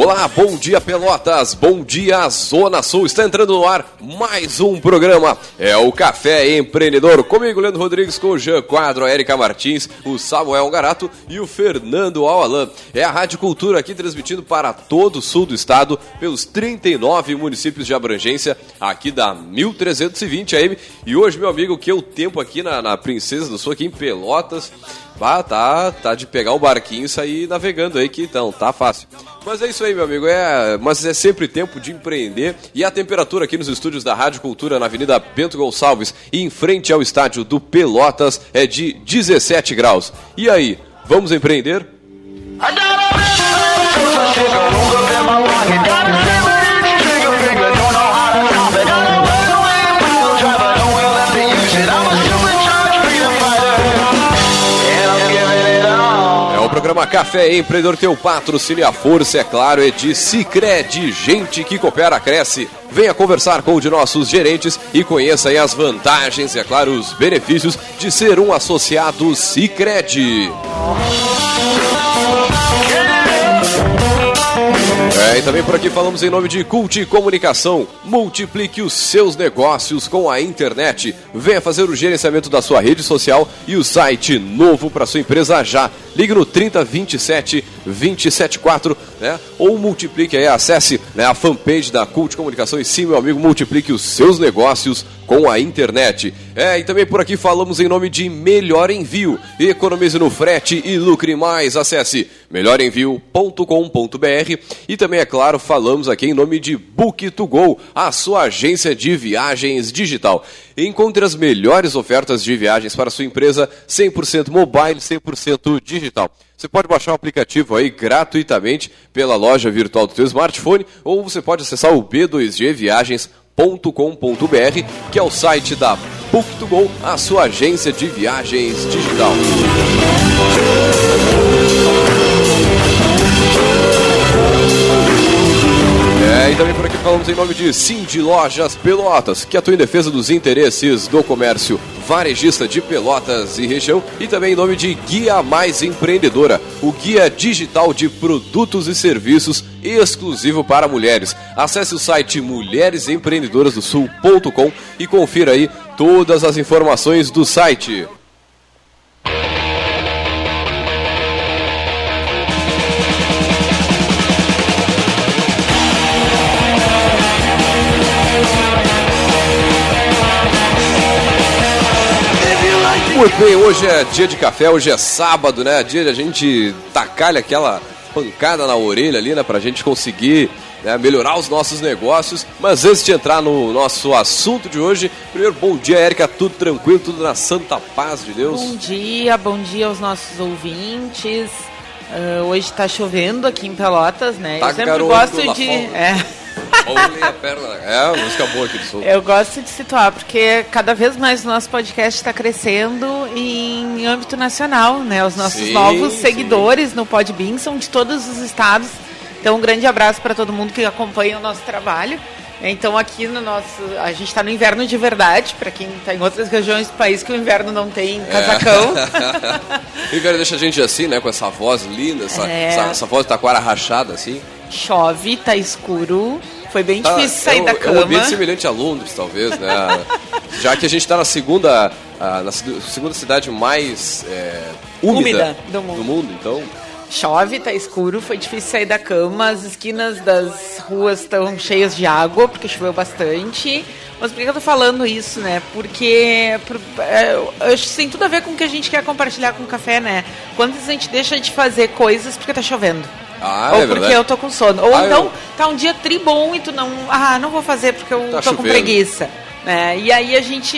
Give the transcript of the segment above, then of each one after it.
Olá, bom dia Pelotas, bom dia Zona Sul. Está entrando no ar mais um programa. É o Café Empreendedor. Comigo, Leandro Rodrigues, com o Jean Quadro, a Erika Martins, o Samuel Garato e o Fernando Alalan. É a Rádio Cultura aqui transmitindo para todo o sul do estado, pelos 39 municípios de abrangência, aqui da 1320 AM. E hoje, meu amigo, que é o tempo aqui na, na Princesa do Sul, aqui em Pelotas. Tá, tá de pegar o barquinho e sair navegando aí, que então, tá fácil. Mas é isso aí, meu amigo. É, mas é sempre tempo de empreender. E a temperatura aqui nos estúdios da Rádio Cultura, na Avenida Bento Gonçalves, e em frente ao estádio do Pelotas, é de 17 graus. E aí, vamos empreender? É programa Café Empreendedor teu patrocínio a força, é claro, é de Cicred, gente que coopera, cresce. Venha conversar com um de nossos gerentes e conheça as vantagens e, é claro, os benefícios de ser um associado Cicred. É, e também por aqui falamos em nome de Cult Comunicação. Multiplique os seus negócios com a internet. Venha fazer o gerenciamento da sua rede social e o site novo para sua empresa já. Ligue no 3027 274, né? Ou multiplique aí, acesse né, a fanpage da Cult Comunicação e sim, meu amigo, multiplique os seus negócios com a internet. É, e também por aqui falamos em nome de Melhor Envio. Economize no frete e lucre mais. Acesse melhorenvio.com.br e também, é claro, falamos aqui em nome de Book2Go, a sua agência de viagens digital. Encontre as melhores ofertas de viagens para sua empresa 100% mobile, 100% digital. Você pode baixar o aplicativo aí gratuitamente pela loja virtual do seu smartphone ou você pode acessar o b2gviagens.com.br, que é o site da Book2Go, a sua agência de viagens digital. É, e também por aqui falamos em nome de Cindy Lojas Pelotas, que atua em defesa dos interesses do comércio varejista de Pelotas e região, e também em nome de Guia Mais Empreendedora, o guia digital de produtos e serviços exclusivo para mulheres. Acesse o site mulheresempreendedorasdosul.com e confira aí todas as informações do site. Muito bem, hoje é dia de café, hoje é sábado, né? Dia de a gente tacar aquela pancada na orelha ali, né? Pra gente conseguir né, melhorar os nossos negócios. Mas antes de entrar no nosso assunto de hoje, primeiro, bom dia, Érica, tudo tranquilo, tudo na santa paz de Deus? Bom dia, bom dia aos nossos ouvintes. Uh, hoje tá chovendo aqui em Pelotas, né? Tá Eu sempre gosto de. É. Olha a perna. É, a música boa aqui do sul. Eu gosto de situar, porque cada vez mais o nosso podcast está crescendo em âmbito nacional, né? Os nossos Sim, novos sim. seguidores no Podbean são de todos os estados. Então, um grande abraço para todo mundo que acompanha o nosso trabalho. Então, aqui no nosso. A gente está no inverno de verdade, para quem está em outras regiões do país que o inverno não tem casacão. E velho, deixa a gente assim, né? Com essa voz linda, essa, É. essa, essa voz taquara rachada, assim. Chove, tá escuro. Foi bem Tá, difícil sair é um, da É um cama. ambiente semelhante a Londres, talvez, né? Já que a gente está na segunda, na se- segunda cidade mais é, úmida, Úmida do mundo. então Chove, tá escuro, foi difícil sair da cama, as esquinas das ruas estão cheias de água, porque choveu bastante. Mas por que eu tô falando isso, né? Porque por- é, eu acho que tem tudo a ver com o que a gente quer compartilhar com o café, né? Quantas a gente deixa de fazer coisas porque tá chovendo. Ah, Ou é porque eu tô com sono. Ou Ah, então, eu- tá um dia tri bom e tu não. Ah, não vou fazer porque eu Tá tô com chovendo. preguiça. Né? E aí a gente.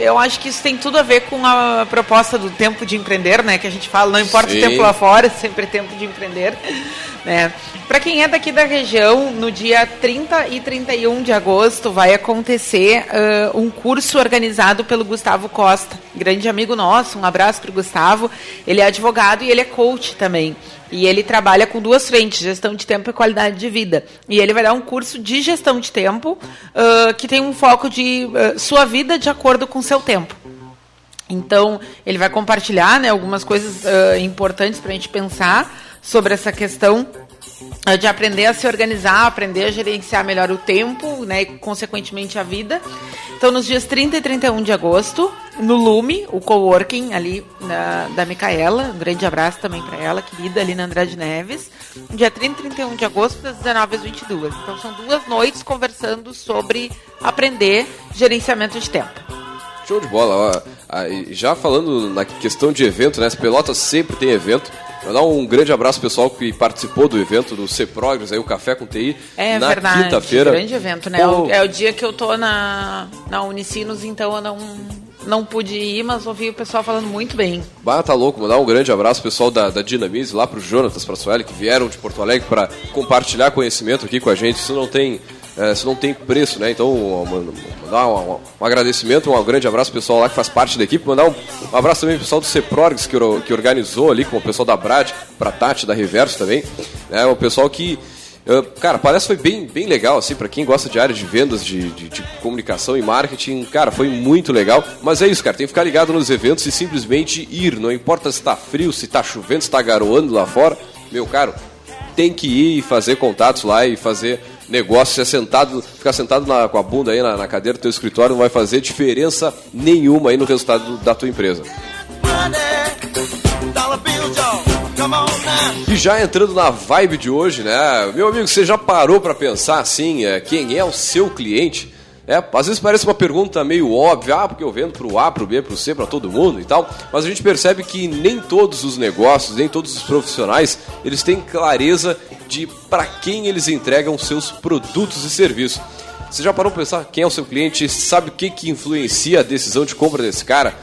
Eu acho que isso tem tudo a ver com a proposta do tempo de empreender, né? Que a gente fala, não importa Sim. o tempo lá fora, sempre é tempo de empreender. Né? Para quem é daqui da região, no dia 30 e 31 de agosto vai acontecer ah, um curso organizado pelo Gustavo Costa, grande amigo nosso. Um abraço para o Gustavo. Ele é advogado e ele é coach também. E ele trabalha com duas frentes, gestão de tempo e qualidade de vida. E ele vai dar um curso de gestão de tempo ah, que tem um foco de ah, sua vida de acordo com seu tempo. Então, ele vai compartilhar né, algumas coisas ah, importantes para a gente pensar sobre essa questão de aprender a se organizar, aprender a gerenciar melhor o tempo, né, e consequentemente a vida. Então, nos dias 30 e 31 de agosto, no Lume, o coworking ali na, da Micaela, um grande abraço também para ela, querida, ali na Andrade Neves, dia 30 e 31 de agosto, das 19 às 22. Então, são duas noites conversando sobre aprender gerenciamento de tempo. Show de bola. Já falando na questão de evento, né? As Pelotas sempre tem evento. Mandar um grande abraço pessoal que participou do evento do C-Progress, aí o Café com TI, é, na verdade, quinta-feira. grande evento, né? Pô, é o dia que eu tô na, na Unicinos, então eu não, não pude ir, mas ouvi o pessoal falando muito bem. Bah, tá louco. Mandar um grande abraço pessoal da, da Dinamize, lá pro Jonatas, pra Sueli, que vieram de Porto Alegre para compartilhar conhecimento aqui com a gente. Isso não tem é, isso não tem preço, né? Então, mandar um, um, um, agradecimento, um grande abraço pro pessoal lá que faz parte da equipe, mandar um, um abraço também pro pessoal do Ceprorgs que, que organizou ali, com o pessoal da Brad, pra Tati, da Reverso também, né? O pessoal que Cara, parece que foi bem, bem legal, assim, para quem gosta de área de vendas, de, de, de, comunicação e marketing, cara, foi muito legal. Mas é isso, cara, tem que ficar ligado nos eventos e simplesmente ir, não importa se tá frio, se tá chovendo, se tá garoando lá fora, meu caro, tem que ir e fazer contatos lá e fazer negócio, ser sentado, ficar sentado na, com a bunda aí na, na, cadeira do teu escritório não vai fazer diferença nenhuma aí no resultado do, da tua empresa. E já entrando na vibe de hoje, né? Meu amigo, você já parou para pensar assim, é, quem é o seu cliente? É, às vezes parece uma pergunta meio óbvia, ah, porque eu vendo para o A, para o B, para o C, para todo mundo e tal, mas a gente percebe que nem todos os negócios, nem todos os profissionais, eles têm clareza de para quem eles entregam seus produtos e serviços. Você já parou para pensar quem é o seu cliente? Sabe o que, que influencia a decisão de compra desse cara?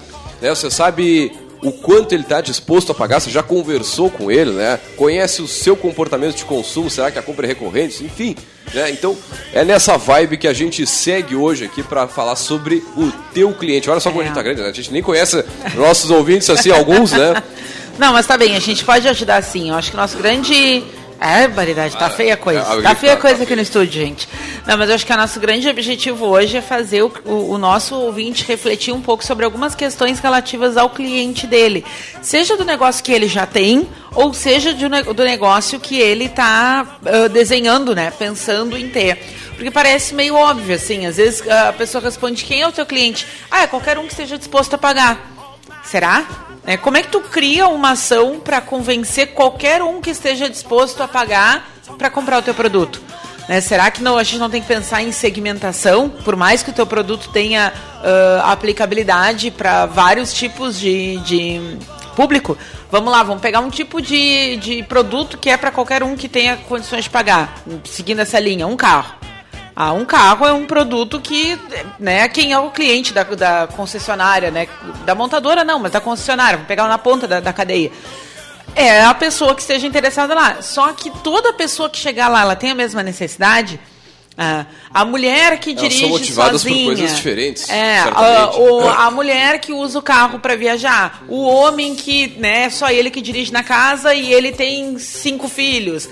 Né? Você sabe o quanto ele está disposto a pagar, você já conversou com ele, né? Conhece o seu comportamento de consumo, será que a compra é recorrente? Enfim, né? Então é nessa vibe que a gente segue hoje aqui para falar sobre o teu cliente. Olha só como é. a gente tá grande, né? A gente nem conhece nossos ouvintes assim, alguns, né? Não, mas tá bem, a gente pode ajudar sim. Eu acho que o nosso grande é, variedade, tá ah, feia a coisa. É, tá feia a coisa aqui no estúdio, gente. Não, mas eu acho que o nosso grande objetivo hoje é fazer o, o, o, nosso ouvinte refletir um pouco sobre algumas questões relativas ao cliente dele. Seja do negócio que ele já tem, ou seja de, do negócio que ele está uh, desenhando, né? Pensando em ter. Porque parece meio óbvio, assim. Às vezes a pessoa responde: quem é o teu cliente? Ah, é qualquer um que esteja disposto a pagar. Será? É, como é que tu cria uma ação para convencer qualquer um que esteja disposto a pagar para comprar o teu produto? Né? Será que não, a gente não tem que pensar em segmentação? Por mais que o teu produto tenha uh, aplicabilidade para vários tipos de, de público, vamos lá, vamos pegar um tipo de, de produto que é para qualquer um que tenha condições de pagar, seguindo essa linha, um carro. Ah, um carro é um produto que, né, quem é o cliente da, da concessionária, né? Da montadora não, mas da concessionária, vamos pegar na ponta da, da cadeia. É a pessoa que esteja interessada lá. Só que toda pessoa que chegar lá, ela tem a mesma necessidade. Ah, a mulher que Elas dirige são motivadas sozinha, por coisas diferentes. É, a, o, a mulher que usa o carro para viajar, o homem que, né, só ele que dirige na casa e ele tem cinco filhos.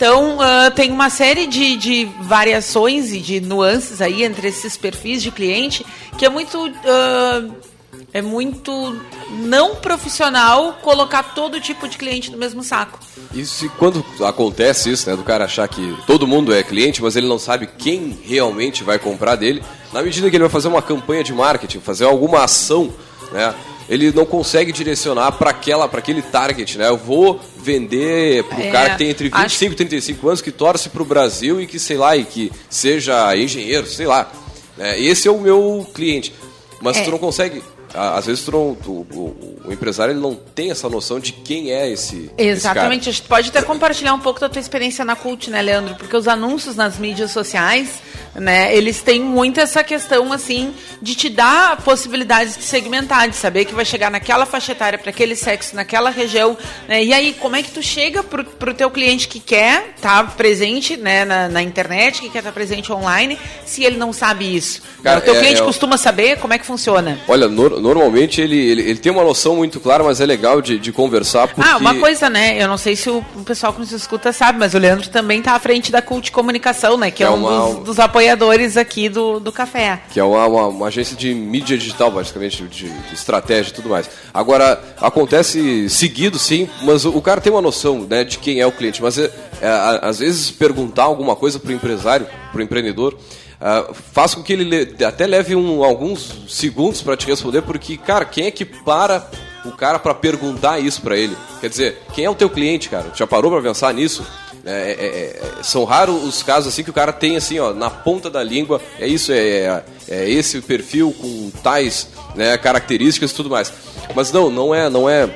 Então, uh, tem uma série de, de variações e de nuances aí entre esses perfis de cliente que é muito. Uh, é muito não profissional colocar todo tipo de cliente no mesmo saco. E se quando acontece isso, né, do cara achar que todo mundo é cliente, mas ele não sabe quem realmente vai comprar dele, na medida que ele vai fazer uma campanha de marketing, fazer alguma ação, né, ele não consegue direcionar para aquela, para aquele target, né? Eu vou vender pro é, cara que tem entre 25 acho... e 35 anos que torce pro Brasil e que sei lá e que seja engenheiro, sei lá. É, esse é o meu cliente. Mas é. tu não consegue às vezes tu não, tu, o, o, empresário ele não tem essa noção de quem é esse Exatamente. Esse a gente pode até compartilhar um pouco da tua experiência na Cult, né, Leandro? Porque os anúncios nas mídias sociais, né, eles têm muito essa questão, assim, de te dar possibilidades de segmentar, de saber que vai chegar naquela faixa etária, para aquele sexo, naquela região, né? E aí, como é que tu chega pro, pro teu cliente que quer estar tá presente, né, na, na, internet, que quer estar tá presente online, se ele não sabe isso? Cara, o teu é, cliente é, costuma saber como é que funciona? Olha, no, normalmente ele, ele, ele, tem uma noção muito clara, mas é legal de, de conversar. Porque... Ah, uma coisa, né? Eu não sei se o, pessoal que nos escuta sabe, mas o Leandro também está à frente da Cult Comunicação, né? Que é, é um uma... dos, dos, apoiadores aqui do, do café. Que é uma, uma, uma agência de mídia digital, basicamente, de, de, estratégia e tudo mais. Agora, acontece seguido, sim, mas o, o cara tem uma noção né, de quem é o cliente. Mas é, é, às vezes perguntar alguma coisa para o empresário, para o empreendedor, uh, faz com que ele até leve um, alguns segundos para te responder, porque, cara, quem é que para o cara para perguntar isso para ele? Quer dizer, quem é o teu cliente, cara? Já parou para pensar nisso? É, é, é, são raros os casos assim que o cara tem assim, ó, na ponta da língua, é isso, é, é, é esse perfil com tais né, características e tudo mais. Mas não, não é, não é,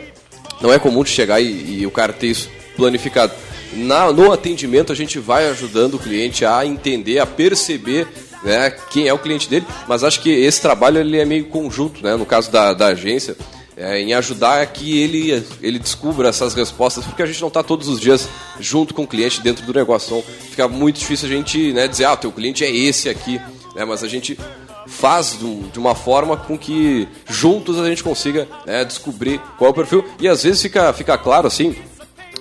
não é comum de chegar e, e o cara ter isso planificado. Na, no atendimento a gente vai ajudando o cliente a entender, a perceber né, quem é o cliente dele, mas acho que esse trabalho ele é meio conjunto, né, no caso da, da agência, é, em ajudar que ele, ele descubra essas respostas, porque a gente não está todos os dias junto com o cliente dentro do negócio. Então fica muito difícil a gente né, dizer, ah, teu cliente é esse aqui, né, mas a gente faz de uma forma com que juntos a gente consiga né, descobrir qual é o perfil. E às vezes fica, fica claro assim,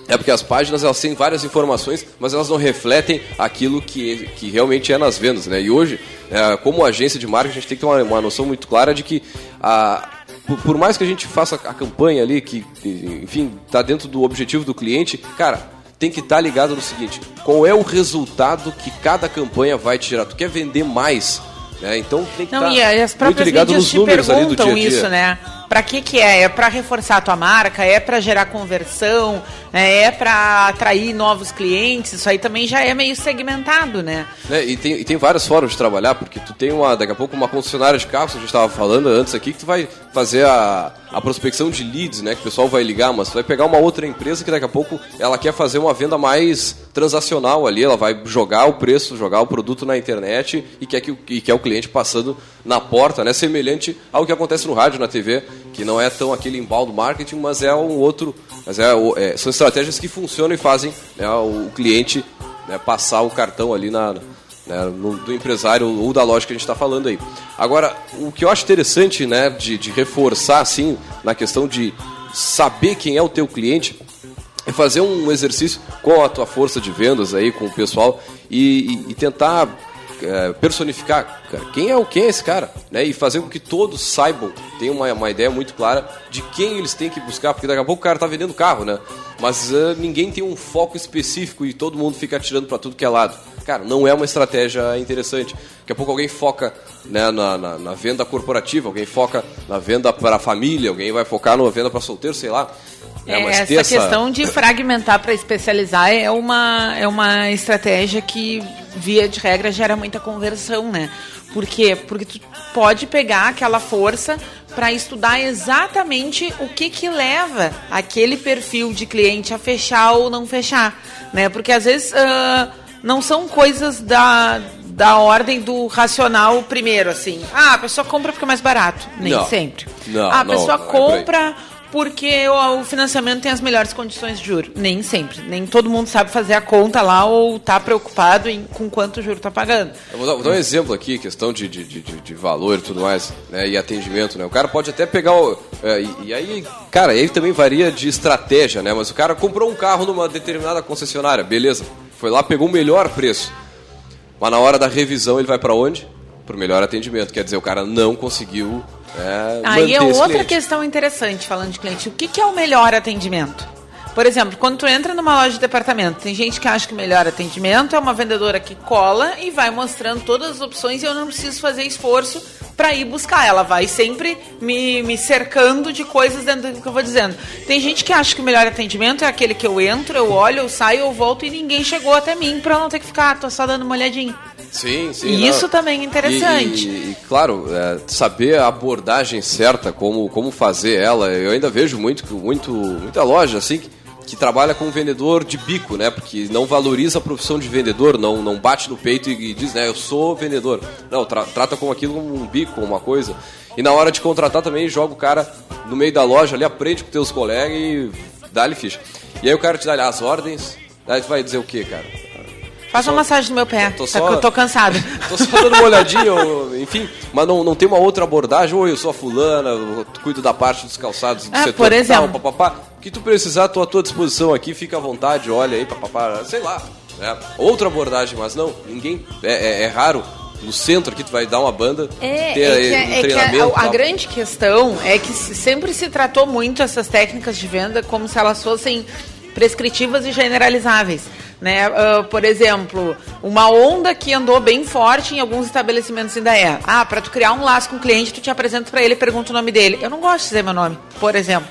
é porque as páginas elas têm várias informações, mas elas não refletem aquilo que, que realmente é nas vendas. Né? E hoje, é, como agência de marketing, a gente tem que ter uma, uma noção muito clara de que a, por, por, mais que a gente faça a campanha ali, que, enfim, está dentro do objetivo do cliente, cara, tem que estar tá ligado no seguinte: qual é o resultado que cada campanha vai te gerar? Tu quer vender mais? Né? Então tem que estar tá muito ligado nos números ali do dia a dia. isso, né? Para que que é? É para reforçar a tua marca? É para gerar conversão? Né? É para atrair novos clientes? Isso aí também já é meio segmentado, né? É, e, tem, e tem várias formas de trabalhar, porque tu tem uma, daqui a pouco uma concessionária de carros, a gente estava falando antes aqui, que tu vai fazer a, a prospecção de leads, né? Que o pessoal vai ligar, mas vai pegar uma outra empresa que daqui a pouco ela quer fazer uma venda mais transacional ali, ela vai jogar o preço, jogar o produto na internet e quer que e quer o cliente passando na porta, né? Semelhante ao que acontece no rádio, na TV, que não é tão aquele embaldo marketing, mas é um outro, mas é, é são estratégias que funcionam e fazem né, o cliente né, passar o cartão ali na, né, do empresário ou da loja que a gente está falando aí. Agora, o que eu acho interessante né, de, de reforçar assim na questão de saber quem é o teu cliente é fazer um exercício com a tua força de vendas aí, com o pessoal e, e, e tentar é, personificar cara, quem é o quem é esse cara, né? E fazer com que todos saibam, tenham uma, uma ideia muito clara de quem eles têm que buscar, porque daqui a pouco o cara tá vendendo carro, né? Mas uh, ninguém tem um foco específico e todo mundo fica atirando para tudo que é lado. Cara, não é uma estratégia interessante. Daqui a pouco alguém foca né, na, na, na venda corporativa, alguém foca na venda para a família, alguém vai focar na venda para solteiro, sei lá. É, é essa, essa questão de fragmentar para especializar é uma, é uma estratégia que, via de regra, gera muita conversão, né? Por quê? Porque tu pode pegar aquela força para estudar exatamente o que que leva aquele perfil de cliente a fechar ou não fechar, né? Porque às vezes uh, não são coisas da, da ordem do racional primeiro, assim. Ah, a pessoa compra porque é mais barato. Nem não. sempre. Não, ah, a pessoa não, é compra porque o, o, financiamento tem as melhores condições de juro. Nem sempre. Nem todo mundo sabe fazer a conta lá ou está preocupado em, com quanto o juro está pagando. Eu vou dar, vou dar, um exemplo aqui, questão de, de, de, de, valor e tudo mais, né, e atendimento. Né? O cara pode até pegar o. É, e, e, aí, cara, aí também varia de estratégia, né? Mas o cara comprou um carro numa determinada concessionária, beleza. Foi lá, pegou o melhor preço. Mas na hora da revisão ele vai para onde? Para o melhor atendimento. Quer dizer, o cara não conseguiu é, Aí é outra cliente. questão interessante falando de cliente. O que, que é o melhor atendimento? Por exemplo, quando tu entra numa loja de departamento, tem gente que acha que o melhor atendimento é uma vendedora que cola e vai mostrando todas as opções e eu não preciso fazer esforço para ir buscar. Ela vai sempre me, me cercando de coisas dentro do que eu vou dizendo. Tem gente que acha que o melhor atendimento é aquele que eu entro, eu olho, eu saio, eu volto e ninguém chegou até mim para eu não ter que ficar, ah, tô só dando uma olhadinha. Sim, sim. E isso também é interessante. E, e, e claro, é, saber a abordagem certa, como, como fazer ela. Eu ainda vejo muito, muito, muita loja assim que, que trabalha com vendedor de bico, né? Porque não valoriza a profissão de vendedor, não, não bate no peito e, diz, né, eu sou vendedor. Não, tra trata como aquilo como um bico, uma coisa. E na hora de contratar também joga o cara no meio da loja ali, aprende com teus colegas e dá-lhe ficha. E aí o cara te dá as ordens, aí tu vai dizer o que, cara? Faz uma massagem no meu pé, tô, tô tá só, eu tô cansado. Tô só dando uma olhadinha, enfim, mas não, não tem uma outra abordagem, ou eu sou a fulana, eu cuido da parte dos calçados do é, setor por exemplo. Tal, papapá. O que tu precisar, tô à tua disposição aqui, fica à vontade, olha aí, papapá, sei lá. Né? Outra abordagem, mas não, ninguém. É, é, é raro no centro aqui tu vai dar uma banda, é, ter é um que, treinamento. É que a, a, a grande questão é que sempre se tratou muito essas técnicas de venda como se elas fossem prescritivas e generalizáveis. Né? Uh, por exemplo, uma onda que andou bem forte em alguns estabelecimentos ainda é. Ah, para tu criar um laço com o cliente, tu te apresenta para ele e pergunta o nome dele. Eu não gosto de dizer meu nome, por exemplo.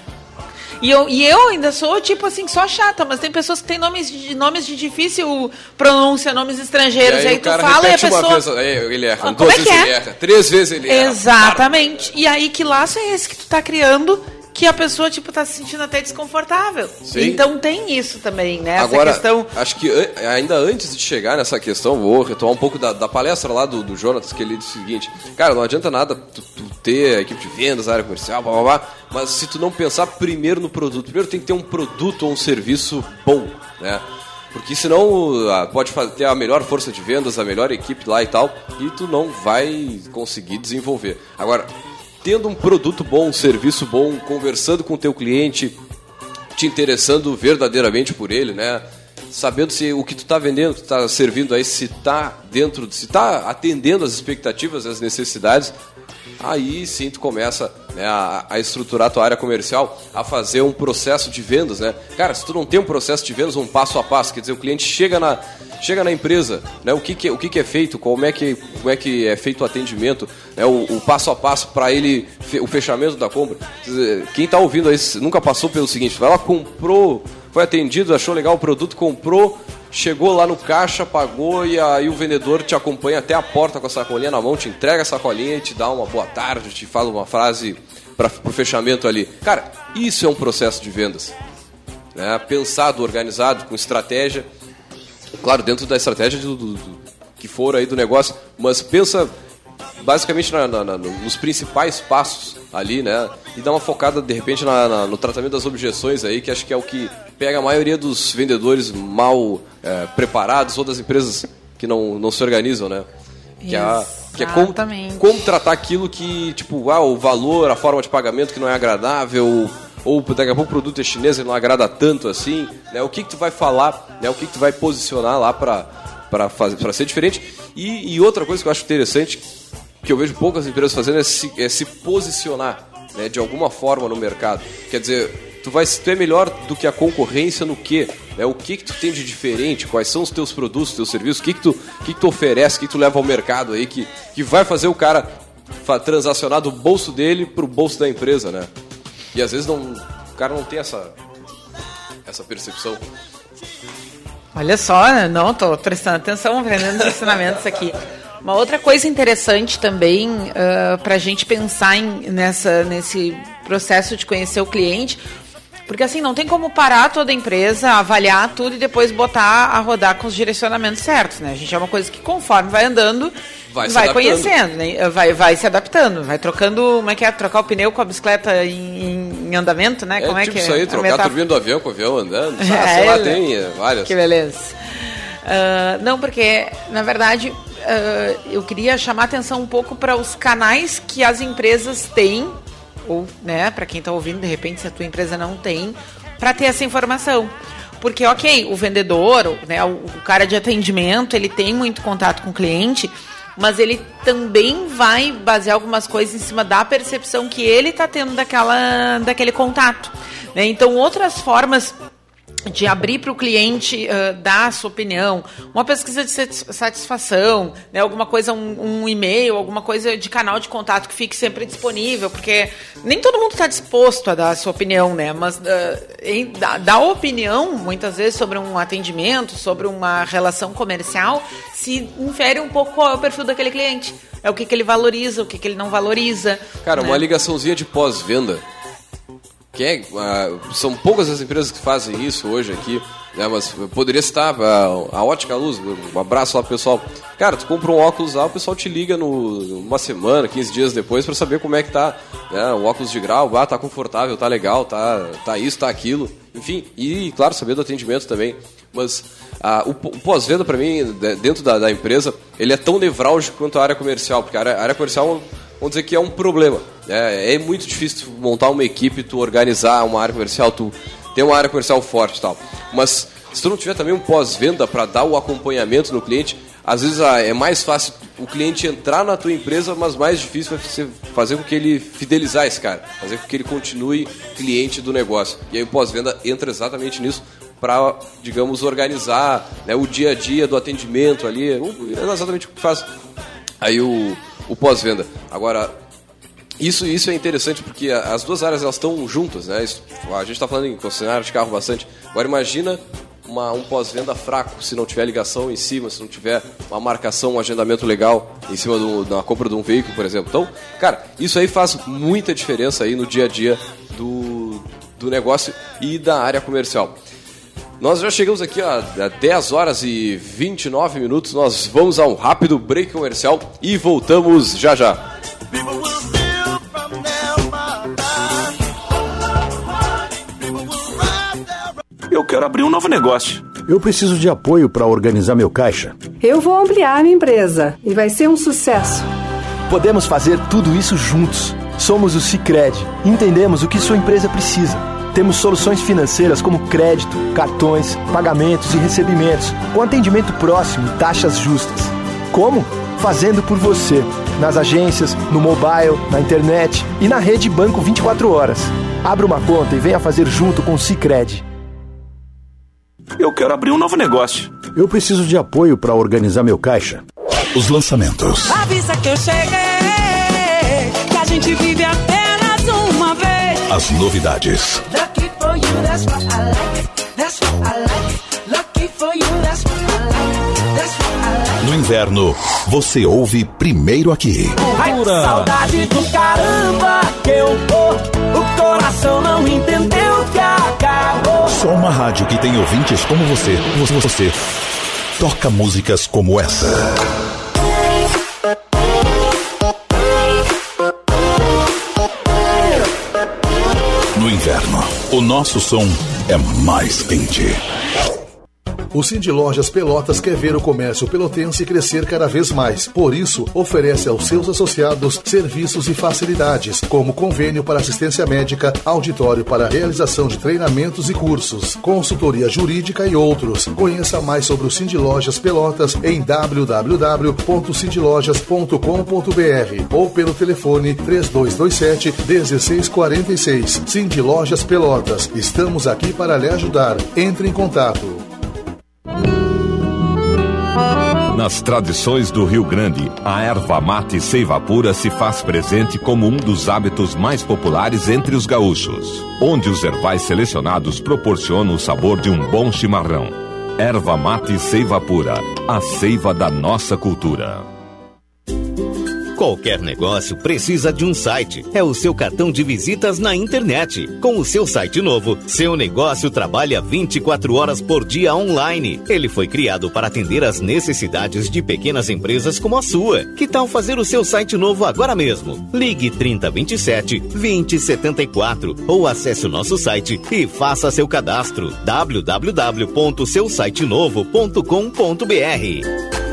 E eu, e eu ainda sou, tipo assim, só chata, mas tem pessoas que têm nomes de, nomes de difícil pronúncia, nomes estrangeiros. E aí, aí tu fala e a pessoa. Vez, ele erra. Ah, duas é vezes é? ele erra. Três vezes ele erra. Exatamente. E aí, que laço é esse que tu tá criando que a pessoa, tipo, tá se sentindo até desconfortável. Sim. Então tem isso também, né? Agora, Essa questão... acho que ainda antes de chegar nessa questão, vou retomar um pouco da, da palestra lá do, do Jonas, que ele disse o seguinte, cara, não adianta nada tu, tu ter a equipe de vendas, área comercial, blá, blá, blá, mas se tu não pensar primeiro no produto, primeiro tem que ter um produto ou um serviço bom, né? Porque senão ah, pode ter a melhor força de vendas, a melhor equipe lá e tal, e tu não vai conseguir desenvolver. Agora, tendo um produto bom, um serviço bom, conversando com o teu cliente, te interessando verdadeiramente por ele, né? Sabendo se o que tu está vendendo, está servindo aí, se está dentro, se está atendendo as expectativas, as necessidades, aí sim tu começa né, a, a, estruturar a tua área comercial, a fazer um processo de vendas, né? Cara, se tu não tem um processo de vendas, um passo a passo, quer dizer, o cliente chega na, chega na empresa, né, o, que, que, o que, que é feito, como é que, como é que é feito o atendimento, né, o, o passo a passo para ele, o fechamento da compra. Quem está ouvindo aí nunca passou pelo seguinte, vai lá, comprou, foi atendido, achou legal o produto, comprou, chegou lá no caixa, pagou e aí o vendedor te acompanha até a porta com a sacolinha na mão, te entrega a sacolinha e te dá uma boa tarde, te fala uma frase para o fechamento ali. Cara, isso é um processo de vendas. Né? Pensado, organizado, com estratégia. Claro, dentro da estratégia do, do, do que for aí do negócio, mas pensa basicamente na, na, na, nos principais passos ali, né? E dá uma focada de repente no tratamento das objeções aí, que acho que é o que pega a maioria dos vendedores mal é, preparados ou das empresas que não, não se organizam, né? Que é, que é como, como tratar aquilo que, tipo, ah, o valor, a forma de pagamento que não é agradável, ou daqui a pouco o produto é chinês e não agrada tanto assim, né? O que, que tu vai falar, né? O que, que tu vai posicionar lá para para ser diferente. E, e, outra coisa que eu acho interessante, que eu vejo poucas empresas fazendo, é se, é se posicionar né, de alguma forma no mercado. Quer dizer, tu, vai, tu é melhor do que a concorrência no quê? Né, o que, que tu tem de diferente? Quais são os teus produtos, teus serviços? O que, que, tu, que, que tu oferece? O que, que tu leva ao mercado aí que, que vai fazer o cara transacionar do bolso dele para o bolso da empresa, né? E às vezes não, o cara não tem essa, essa percepção. Olha só, né? não, estou prestando atenção, aprendendo os ensinamentos aqui. Uma outra coisa interessante também uh, para a gente pensar em, nessa, nesse processo de conhecer o cliente, porque assim, não tem como parar toda a empresa, avaliar tudo e depois botar a rodar com os direcionamentos certos, né? A gente é uma coisa que conforme vai andando, vai, vai conhecendo, né? vai, vai se adaptando, vai trocando, como é que é? Trocar o pneu com a bicicleta em, em andamento, né? É, como é tipo que isso aí, trocar a turbina do avião com o avião andando, ah, sei lá, tem é, várias. Que beleza. Uh, não, porque, na verdade, uh, eu queria chamar atenção um pouco para os canais que as empresas têm, ou, né, para quem está ouvindo, de repente, se a tua empresa não tem, para ter essa informação. Porque, ok, o vendedor, né, o, o cara de atendimento, ele tem muito contato com o cliente, mas ele também vai basear algumas coisas em cima da percepção que ele está tendo daquela, daquele contato. Né? Então, outras formas de abrir para o cliente uh, dar a sua opinião, uma pesquisa de satisfação, né, alguma coisa, um, um, e-mail, alguma coisa de canal de contato que fique sempre disponível, porque nem todo mundo está disposto a dar a sua opinião, né? Mas uh, em, dar opinião, muitas vezes, sobre um atendimento, sobre uma relação comercial, se infere um pouco qual é o perfil daquele cliente. É o que, que ele valoriza, o que, que ele não valoriza. Cara, né? uma ligaçãozinha de pós-venda que é, uh, são poucas as empresas que fazem isso hoje aqui, né, mas poderia estar uh, a Ótica Luz, um abraço lá pro pessoal. Cara, tu compra um óculos lá, o pessoal te liga no, uma semana, 15 dias depois para saber como é que tá, né, o óculos de grau, ah, tá confortável, tá legal, tá, tá isso, tá aquilo, enfim, e claro, saber do atendimento também. Mas uh, o, o pós-venda para mim, dentro da, da, empresa, ele é tão nevrálgico quanto a área comercial, porque a área, a área comercial vamos dizer que é um problema. É, é muito difícil montar uma equipe, tu organizar uma área comercial, tu ter uma área comercial forte e tal. Mas se tu não tiver também um pós-venda para dar o acompanhamento no cliente, às vezes ah, é mais fácil o cliente entrar na tua empresa, mas mais difícil vai fazer com que ele fidelizar esse cara, fazer com que ele continue cliente do negócio. E aí o pós-venda entra exatamente nisso para, digamos, organizar né, o dia a dia do atendimento ali. É exatamente o que faz aí o, o pós-venda. Agora, isso, isso é interessante porque as duas áreas elas estão juntas, né? a gente está falando em concessionária de carro bastante. Agora imagina uma, um pós-venda fraco se não tiver ligação em cima, se não tiver uma marcação, um agendamento legal em cima da compra de um veículo, por exemplo. Então, cara, isso aí faz muita diferença aí no dia a dia do, do negócio e da área comercial. Nós já chegamos aqui a 10 horas e 29 minutos. Nós vamos a um rápido break comercial e voltamos já já. Eu quero abrir um novo negócio. Eu preciso de apoio para organizar meu caixa. Eu vou ampliar minha empresa e vai ser um sucesso. Podemos fazer tudo isso juntos. Somos o Cicred. Entendemos o que sua empresa precisa. Temos soluções financeiras como crédito, cartões, pagamentos e recebimentos, com atendimento próximo e taxas justas. Como? Fazendo por você, nas agências, no mobile, na internet e na rede Banco 24 horas. Abra uma conta e venha fazer junto com o Cicred. Eu quero abrir um novo negócio. Eu preciso de apoio para organizar meu caixa. Os lançamentos. Avisa que eu cheguei, que a gente vive vez. As novidades. Lucky for you, that's what I like. That's what I like. Lucky for you, that's what I like. That's what I like. No inverno, você ouve primeiro aqui. Ai, saudade do caramba que eu tô. O coração não entendeu que acabou. Só uma rádio que tem ouvintes como você. Você, você toca músicas como essa. O nosso som é mais quente. O Cindy Lojas Pelotas quer ver o comércio pelotense crescer cada vez mais. Por isso, oferece aos seus associados serviços e facilidades, como convênio para assistência médica, auditório para realização de treinamentos e cursos, consultoria jurídica e outros. Conheça mais sobre o Cindy Lojas Pelotas em www.cindylojas.com.br ou pelo telefone 3227 1646. Cindy Lojas Pelotas. Estamos aqui para lhe ajudar. Entre em contato. Nas tradições do Rio Grande, a erva mate seiva pura se faz presente como um dos hábitos mais populares entre os gaúchos, onde os ervais selecionados proporcionam o sabor de um bom chimarrão. Erva mate seiva pura, a seiva da nossa cultura. Qualquer negócio precisa de um site. É o seu cartão de visitas na internet. Com o seu site novo, seu negócio trabalha 24 horas por dia online. Ele foi criado para atender às necessidades de pequenas empresas como a sua. Que tal fazer o seu site novo agora mesmo? Ligue 3027 2074 ou acesse o nosso site e faça seu cadastro www.seusitenovo.com.br.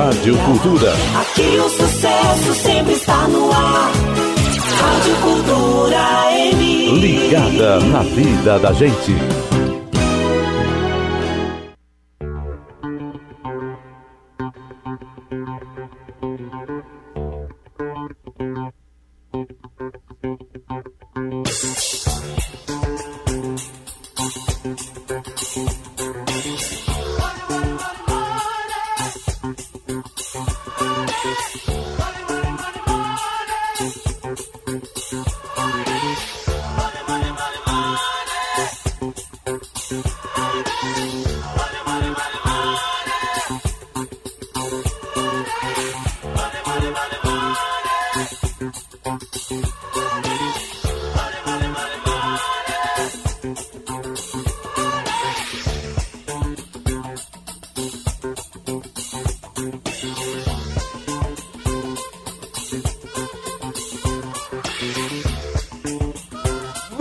Rádio Cultura. Aqui o sucesso sempre está no ar. Rádio Cultura M. Ligada na vida da gente.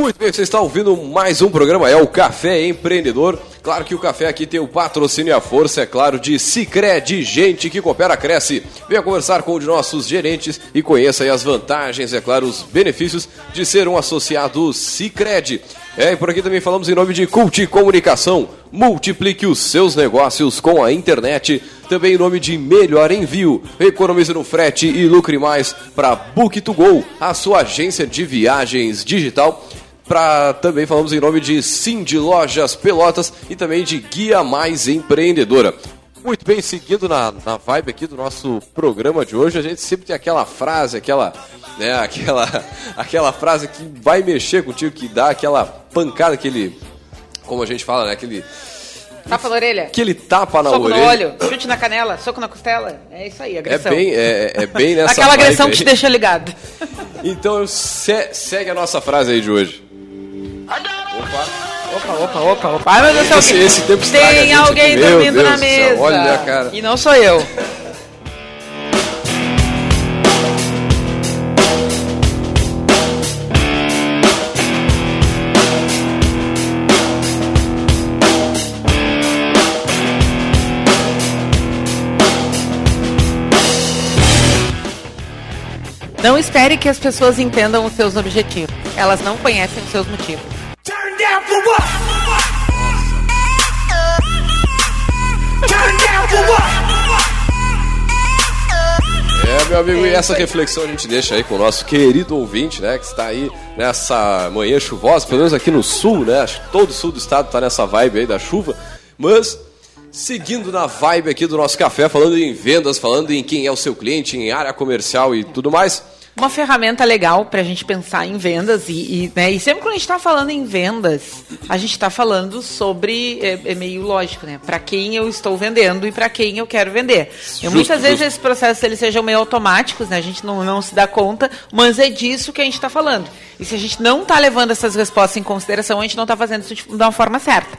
Muito bem, você está ouvindo mais um programa, é o Café Empreendedor. Claro que o café aqui tem o patrocínio e a força, é claro, de Cicred, gente que coopera, cresce. Venha conversar com um de nossos gerentes e conheça as vantagens, é claro, os benefícios de ser um associado Cicred. É, e por aqui também falamos em nome de Cult Comunicação. Multiplique os seus negócios com a internet. Também em nome de Melhor Envio. Economize no frete e lucre mais para Book2Go, a sua agência de viagens digital. Pra, também falamos em nome de Cindy Lojas Pelotas e também de Guia Mais Empreendedora. Muito bem, seguindo na, na vibe aqui do nosso programa de hoje, a gente sempre tem aquela frase, aquela, né, aquela, aquela frase que vai mexer contigo, que dá aquela pancada, aquele, como a gente fala, né, aquele, Tapa na orelha. aquele tapa na soco orelha. no olho, chute na canela, soco na costela. É isso aí, É agressão. bem, é, é bem nessa Aquela agressão que te deixa ligado. Então se- segue a nossa frase aí de hoje. Opa, opa, opa, opa. Ai, meu Deus do céu. Esse- esse tempo Tem gente alguém aqui. Dormindo Deus na do céu, mesa. olha, cara. E não sou eu. Não espere que as pessoas entendam os seus objetivos. Elas não conhecem os seus motivos. For what? É, meu amigo, e essa reflexão a gente deixa aí com o nosso querido ouvinte, né? Que está aí nessa manhã chuvosa, pelo menos aqui no sul, né? Acho que todo o sul do estado está nessa vibe aí da chuva. Mas, seguindo na vibe aqui do nosso café, falando em vendas, falando em quem é o seu cliente, em área comercial e tudo mais. Uma ferramenta legal para a gente pensar em vendas e, e, né, e sempre quando a gente está falando em vendas, a gente está falando sobre é, é meio lógico, né? Para quem eu estou vendendo e para quem eu quero vender. E Justo, muitas vezes esses processos eles sejam meio automáticos, né? A gente não, não se dá conta, mas é disso que a gente está falando. E se a gente não está levando essas respostas em consideração, a gente não está fazendo isso de, de uma forma certa.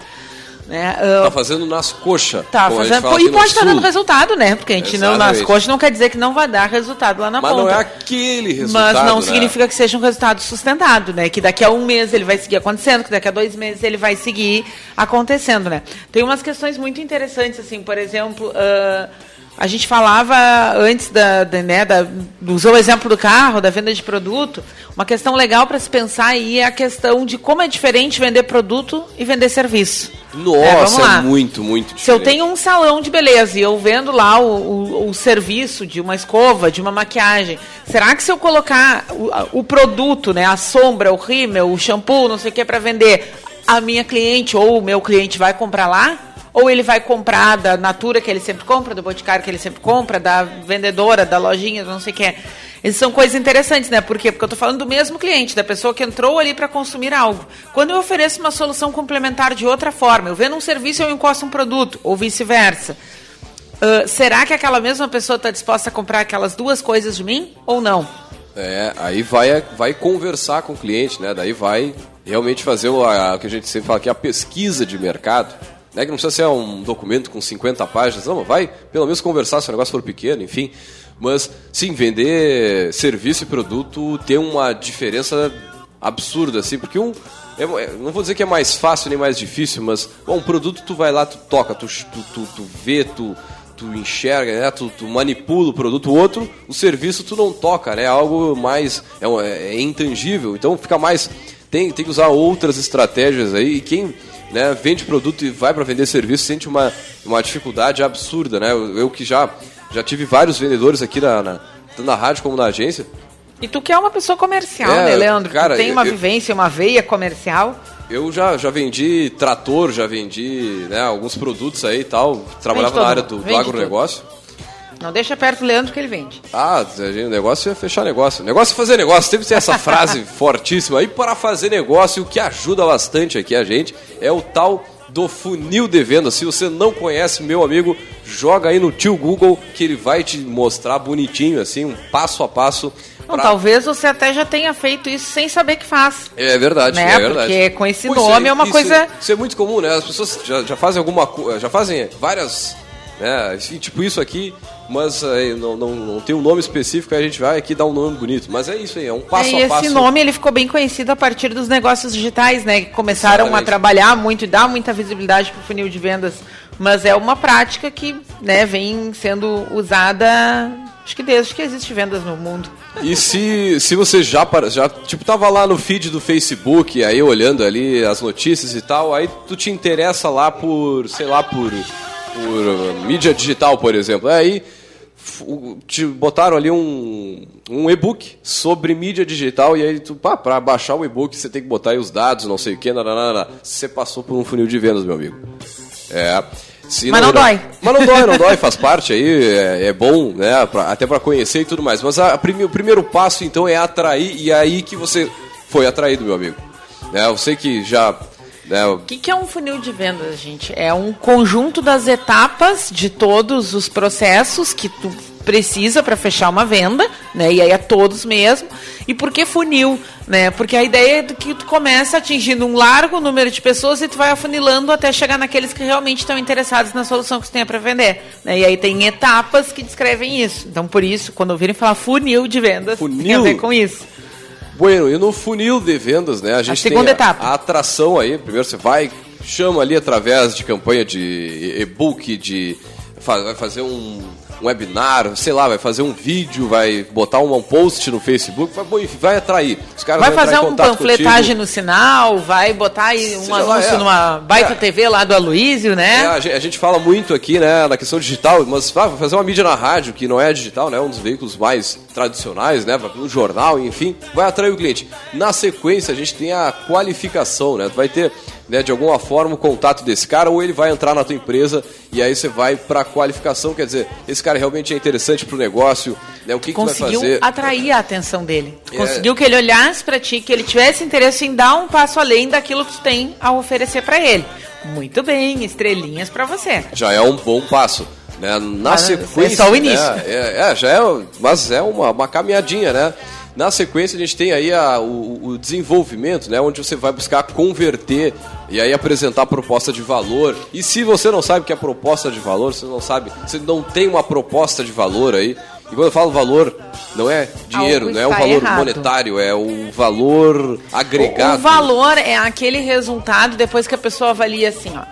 Né? Ah, Tá fazendo nas coxas. Tá fazendo. e pode estar dando resultado, né? Porque a gente não nas Exatamente. coxas não quer dizer que não vai dar resultado lá na Mas ponta. não é aquele resultado. Mas não né? significa que seja um resultado sustentado, né? Que daqui a um mês ele vai seguir acontecendo, que daqui a dois meses ele vai seguir acontecendo, né? Tem umas questões muito interessantes, assim, por exemplo, ah, a gente falava antes da, da, né, da, usou o exemplo do carro, da venda de produto. Uma questão legal para se pensar aí é a questão de como é diferente vender produto e vender serviço. É, Nossa, lá. é muito, muito Se eu diferente. tenho um salão de beleza e eu vendo lá o, o, o serviço de uma escova, de uma maquiagem, será que se eu colocar o, o produto, né, a sombra, o rímel, o shampoo, não sei o que para vender, a minha cliente ou o meu cliente vai comprar lá? Ou ele vai comprar da Natura que ele sempre compra, do Boticário que ele sempre compra, da vendedora, da lojinha, não sei o que é. Essas são coisas interessantes, né? Por quê? Porque eu estou falando do mesmo cliente, da pessoa que entrou ali para consumir algo. Quando eu ofereço uma solução complementar de outra forma, eu vendo um serviço e eu encosto um produto, ou vice-versa. ah, será que aquela mesma pessoa está disposta a comprar aquelas duas coisas de mim ou não? É, aí vai, vai conversar com o cliente, né? Daí vai realmente fazer o, que a gente sempre fala que é a pesquisa de mercado. Né? Que não precisa ser um documento com 50 páginas, não, vai pelo menos conversar se o negócio for pequeno, enfim. Mas, sim, vender serviço e produto tem uma diferença absurda, assim, porque um. é- é- não vou dizer que é mais fácil nem mais difícil, mas bom, um produto tu vai lá, tu toca, tu, tu, tu, tu vê, tu, tu enxerga, né? Tu, tu manipula o produto. O outro, o serviço, tu não toca, né? É algo mais. É, um- é intangível. Então fica mais. Tem, tem que usar outras estratégias aí. E quem né, vende produto e vai para vender serviço sente uma, uma dificuldade absurda, né? Eu, eu que já, já tive vários vendedores aqui na, na, tanto na rádio como na agência. E tu que é uma pessoa comercial, É, né, Leandro? cara, tu tem uma eu- vivência, uma veia comercial. Eu já, já vendi trator, já vendi né, alguns produtos aí e tal. Trabalhava na área do, do agronegócio. Não deixa perto do Leandro que ele vende. Ah, o negócio é fechar negócio. O negócio é fazer negócio. Teve que ter essa frase fortíssima aí para fazer negócio. O que ajuda bastante aqui a gente é o tal do funil de venda. Se você não conhece, meu amigo, joga aí no tio Google que ele vai te mostrar bonitinho, assim, um passo a passo. Não, pra- talvez você até já tenha feito isso sem saber que faz. É verdade, Né? é verdade. Porque com esse Pois nome é uma isso- coisa- Isso é muito comum, né? As pessoas já, já fazem alguma já fazem várias né? Tipo isso aqui, mas aí, não, não, não tem um nome específico, aí a gente vai aqui dar um nome bonito. Mas é isso aí, é um passo É, e a passo. esse nome ele ficou bem conhecido a partir dos negócios digitais, né? Que começaram Exatamente. a trabalhar muito e dar muita visibilidade para o funil de vendas. Mas é uma prática que né, vem sendo usada, acho que desde que existe vendas no mundo. E se, se você já, já, tipo, tava lá no feed do Facebook, aí olhando ali as notícias e tal, aí tu te interessa lá por, sei lá, por, por mídia digital, por exemplo. Aí f- o- te botaram ali um, um e-book sobre mídia digital e aí tu, pá, pra baixar o e-book você tem que botar aí os dados, não sei o que, nananana. Você passou por um funil de vendas, meu amigo. É. Mas não dói. Mas não dói, não dói, faz parte aí, é, é bom, né? pra- até para conhecer e tudo mais. Mas a, a prime- o primeiro passo, então, é atrair, e é aí que você foi atraído, meu amigo. Eu sei que já. Né, O que, que é um funil de vendas, gente? É um conjunto das etapas de todos os processos que tu precisa para fechar uma venda, né? E aí é todos mesmo. E por que funil? Né? Porque a ideia é que tu começa atingindo um largo número de pessoas e tu vai afunilando até chegar naqueles que realmente estão interessados na solução que tu tem para vender. Né? E aí tem etapas que descrevem isso. Então, por isso, quando ouvirem falar funil de vendas, tem a Funil? ver com isso. Bueno, e no funil de vendas, né? A gente segunda tem etapa. A atração aí. Primeiro você vai, chama ali através de campanha de e-book, de. Vai fazer um, um webinar, sei lá, vai fazer um vídeo, vai botar um, post no Facebook, vai, vai atrair. Os caras Vai fazer um contato panfletagem contigo. no sinal, vai botar aí um Seja lá, anúncio é. numa baita É. TV lá do Aloísio, É, né? a, gente, a gente fala muito aqui, né, na questão digital, mas ah, vai fazer uma mídia na rádio, que não é digital, né, um dos veículos mais tradicionais, né, um jornal, enfim, vai atrair o cliente. Na sequência, a gente tem a qualificação, né, vai ter, né, de alguma forma o contato desse cara, ou ele vai entrar na tua empresa e aí você vai pra qualificação, quer dizer, esse cara realmente é interessante pro negócio, né, o que, que vai Conseguiu fazer. atrair a atenção dele. É. Conseguiu que ele olhasse pra ti, que ele tivesse interesse em dar um passo além daquilo que tu tem a oferecer pra ele. Muito bem, estrelinhas pra você. já é um bom passo. Né? Na Mas sequência. é só o né? início. É, é, já é, mas é uma, uma caminhadinha, né? Na sequência, a gente tem aí a- o, o desenvolvimento, né? Onde você vai buscar converter e aí apresentar proposta de valor. E se você não sabe o que é proposta de valor, você não sabe, você não tem uma proposta de valor aí. E quando eu falo valor, não é dinheiro, Algo não é o valor errado. monetário, é o valor agregado. O valor é aquele resultado depois que a pessoa avalia assim, ó.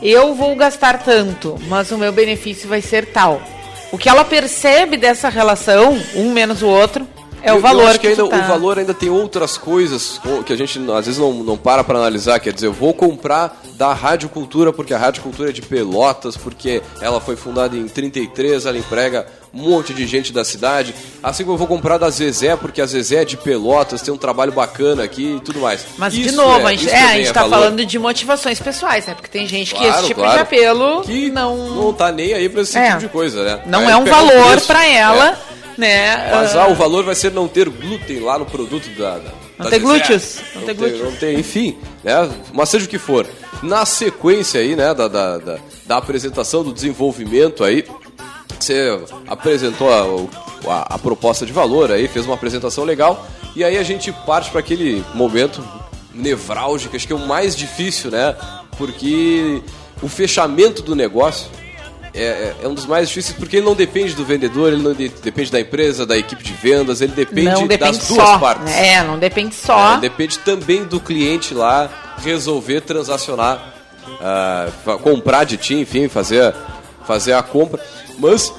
Eu vou gastar tanto, mas o meu benefício vai ser tal. O que ela percebe dessa relação, um menos o outro, é Eu- o eu valor acho que, ainda, tá- o valor ainda tem outras coisas co- que a gente às vezes não, não para para analisar. Quer dizer, eu vou comprar da Rádio Cultura porque a Rádio Cultura é de Pelotas, porque ela foi fundada em 33, ela emprega um monte de gente da cidade. Assim como eu vou comprar da Zezé porque a Zezé é de Pelotas, tem um trabalho bacana aqui e tudo mais. Mas, de Isso novo, é- a gente, é, a gente é tá valor. falando de motivações pessoais, né? Porque tem gente que esse Claro, tipo claro. de apelo que não, não tá nem aí pra esse É. tipo de coisa, né? não Aí é um valor pra ela, é. Né? Mas ah, ah, o valor vai ser não ter glúten lá no produto da. da Não ter glúteos, não Não, ter tem, glúteos. não enfim, né? Mas seja o que for. Na sequência aí, né, da, da, da, da apresentação, do desenvolvimento aí, você apresentou a, a, a proposta de valor aí, fez uma apresentação legal, e aí a gente parte para aquele momento nevrálgico, acho que é o mais difícil, né? Porque o fechamento do negócio é, é- é um dos mais difíceis porque ele não depende do vendedor, ele não de- depende da empresa, da equipe de vendas, ele depende, depende das duas só. partes. né? É, não depende só. É, depende também do cliente lá resolver transacionar, ah, fa- comprar de ti, enfim, fazer, fazer a compra. Mas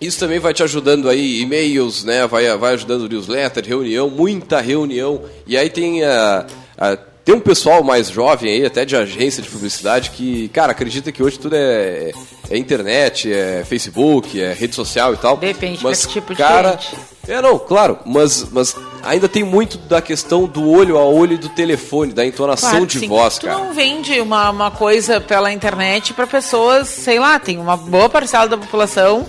isso também vai te ajudando aí, e-mails, né? Vai, vai ajudando newsletter, reunião, muita reunião. E aí tem a. tem um pessoal mais jovem aí, até de agência de publicidade, que, cara, acredita que hoje tudo é, é internet, é Facebook, é rede social e tal. Depende mas, que tipo de cara, cliente. É, não, claro, mas, mas ainda tem muito da questão do olho a olho e do telefone, da entonação Claro, de sim. voz, tu cara. não vende uma, uma coisa pela internet para pessoas, sei lá, tem uma boa parcela da população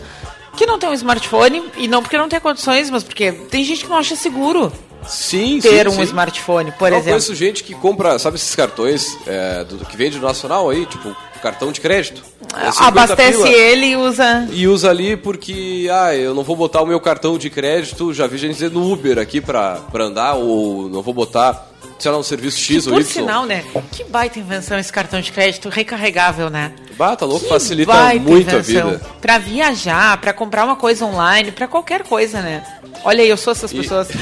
que não tem um smartphone, e não porque não tem condições, mas porque tem gente que não acha seguro Sim, ter sim, um sim. smartphone, por eu exemplo. conheço gente que compra, sabe esses cartões é, do, que vende no Nacional aí, tipo cartão de crédito. É 50 Abastece ele e usa. E usa ali porque, ah, eu não vou botar o meu cartão de crédito, já vi gente dizer no Uber aqui pra, pra andar, ou não vou botar, sei lá, um serviço X ou Por Y. sinal, né? Que baita invenção esse cartão de crédito recarregável, né? Bah, tá louco, Que facilita muito a vida. Pra viajar, pra comprar uma coisa online, pra qualquer coisa, né? Olha aí, eu sou essas E- pessoas.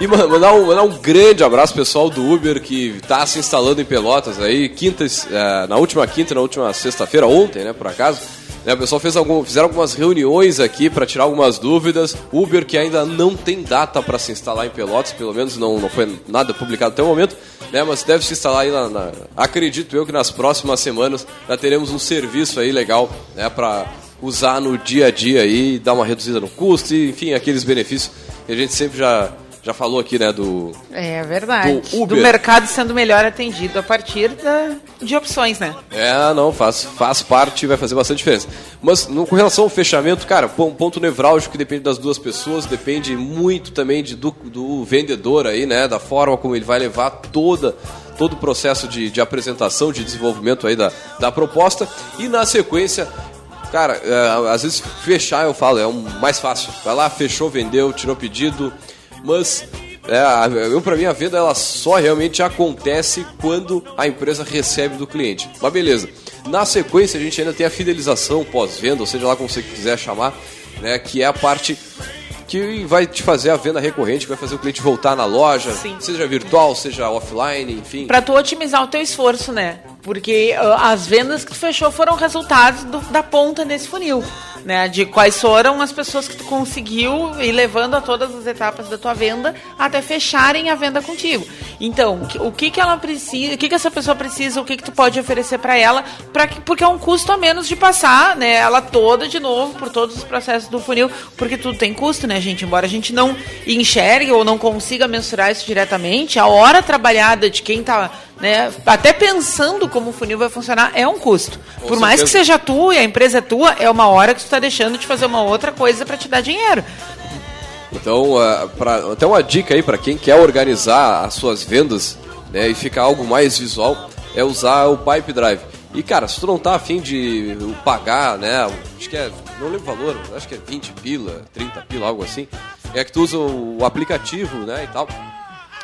E mandar um, mandar um grande abraço pessoal do Uber que tá se instalando em Pelotas aí, quintas, eh, na última quinta e na última sexta-feira, ontem, né, por acaso. Né, o pessoal fez algum, fizeram algumas reuniões aqui para tirar algumas dúvidas. Uber que ainda não tem data para se instalar em Pelotas, pelo menos não, não foi nada publicado até o momento, né, mas deve se instalar aí na, na- acredito eu que nas próximas semanas já teremos um serviço aí legal, né, para usar no dia a dia aí, dar uma reduzida no custo, e, enfim, aqueles benefícios que a gente sempre já já falou aqui, né, do É verdade. Do Do, mercado sendo melhor atendido a partir da- de opções, né? É, não, faz, faz parte e vai fazer bastante diferença. Mas no, com relação ao fechamento, cara, um ponto nevrálgico que depende das duas pessoas, depende muito também de, do, do vendedor aí, né? Da forma como ele vai levar toda, todo o processo de, de apresentação, de desenvolvimento aí da, da proposta. E na sequência, cara, é, às vezes fechar eu falo, é o mais fácil. Vai lá, fechou, vendeu, tirou pedido, mas é, eu para mim a venda ela só realmente acontece quando a empresa recebe do cliente. Mas beleza. Na sequência a gente ainda tem a fidelização pós-venda, ou seja lá como você quiser chamar, né, que é a parte que vai te fazer a venda recorrente, que vai fazer o cliente voltar na loja, Sim. seja virtual, seja offline, enfim. Pra tu otimizar o teu esforço, né? Porque ah, as vendas que tu fechou foram resultados do- da ponta desse funil, né? De quais foram as pessoas que tu conseguiu ir levando a todas as etapas da tua venda até fecharem a venda contigo. Então, o que que ela precisa, o que que essa pessoa precisa, o que que tu pode oferecer pra ela, para que porque é um custo a menos de passar, né, ela toda de novo por todos os processos do funil, porque tudo tem custo, né, gente? Embora a gente não enxergue ou não consiga mensurar isso diretamente, a hora trabalhada de quem tá, né, até pensando como o funil vai funcionar é um custo. Com por mais que seja tu e a empresa é tua, é uma hora que tu tá deixando de fazer uma outra coisa pra te dar dinheiro. Então, ah, pra, até uma dica aí para quem quer organizar as suas vendas né, e ficar algo mais visual é usar o Pipe Drive. E cara, se tu não tá afim de pagar, né? Acho que é. Não lembro o valor, acho que é 20 pila, 30 pila, algo assim. É que tu usa o aplicativo, né? E tal.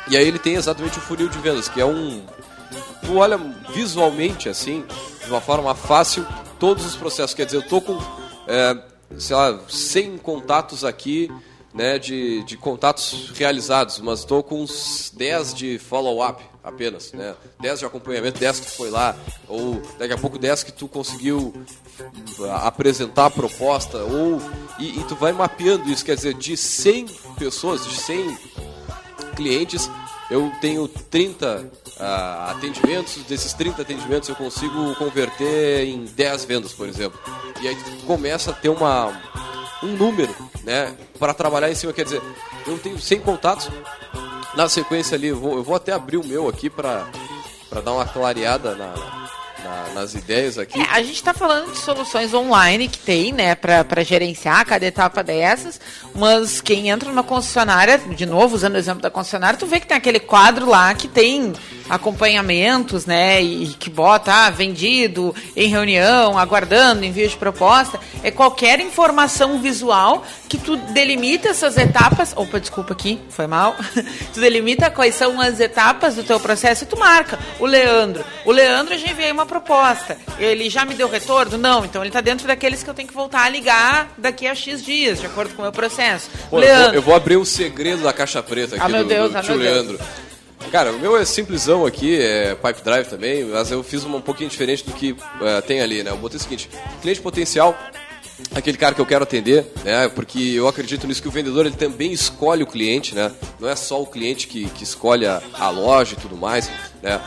E aí ele tem exatamente o funil de vendas, que é um. Tu olha visualmente assim, de uma forma fácil, todos os processos. Quer dizer, eu tô com, é, sei lá, 100 contatos aqui, né, de, de contatos realizados, mas estou com uns 10 de follow-up apenas, né? 10 de acompanhamento, 10 que tu foi lá, ou daqui a pouco 10 que tu conseguiu apresentar a proposta, ou e, e tu vai mapeando isso, quer dizer, de 100 pessoas, de 100 clientes, eu tenho 30 ah, atendimentos, desses 30 atendimentos eu consigo converter em 10 vendas, por exemplo. E aí começa a ter uma, um número, né, para trabalhar em cima, quer dizer, eu tenho 100 contatos, na sequência ali, eu vou, eu vou até abrir o meu aqui para dar uma clareada na, na- nas ideias aqui. É, a gente está falando de soluções online que tem, né, para gerenciar cada etapa dessas, mas quem entra numa concessionária, de novo, usando o exemplo da concessionária, tu vê que tem aquele quadro lá que tem acompanhamentos, né, e que bota, ah, vendido, em reunião, aguardando, envio de proposta, é qualquer informação visual que tu delimita essas etapas, opa, desculpa aqui, foi mal, tu delimita quais são as etapas do teu processo e tu marca. O Leandro, o Leandro eu já enviei uma proposta, ele já me deu retorno? Não, então ele está dentro daqueles que eu tenho que voltar a ligar daqui a X dias, de acordo com o meu processo. Pô, eu, Leandro, vou, eu vou abrir um segredo da caixa preta aqui Ah, meu do, Deus, do ah, tio meu Deus. Cara, o meu é simplesão aqui, é Pipe Drive também, mas eu fiz uma um pouquinho diferente do que eh, tem ali, né? Eu botei o seguinte, cliente potencial, aquele cara que eu quero atender, né? Porque eu acredito nisso que o vendedor ele também escolhe o cliente, né? Não é só o cliente que, que escolhe a, a loja e tudo mais, né?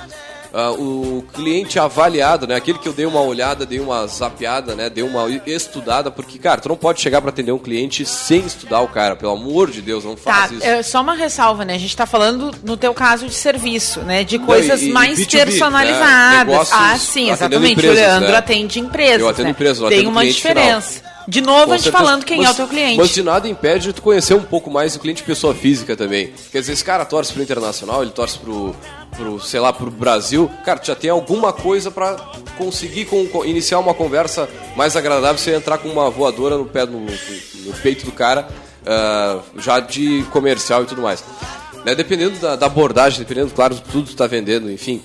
Ah, o cliente avaliado, né? Aquele que eu dei uma olhada, dei uma zapeada, né? Dei uma estudada, porque, cara, tu não pode chegar para atender um cliente sem estudar o cara, pelo amor de Deus, não Tá, faz isso. é, só uma ressalva, né? A gente tá falando, no teu caso, de serviço, né? De coisas e- e mais B2B, né? personalizadas. Negócios ah, sim, exatamente. empresas, o Leandro né? atende empresas. Eu atendo né? empresas, eu Tem atendo uma diferença. De novo, Com a gente certeza. falando quem Mas- é o teu cliente. Mas de nada impede de tu conhecer um pouco mais o cliente pessoa física também. Quer dizer, esse cara torce pro internacional, ele torce pro, pro sei lá, pro Brasil. Cara, tu já tem alguma coisa pra conseguir com- iniciar uma conversa mais agradável você entrar com uma voadora no pé, no, no peito do cara, ah, já de comercial e tudo mais. Né, Dependendo da, da abordagem, dependendo, claro, de tudo que tu tá vendendo, enfim.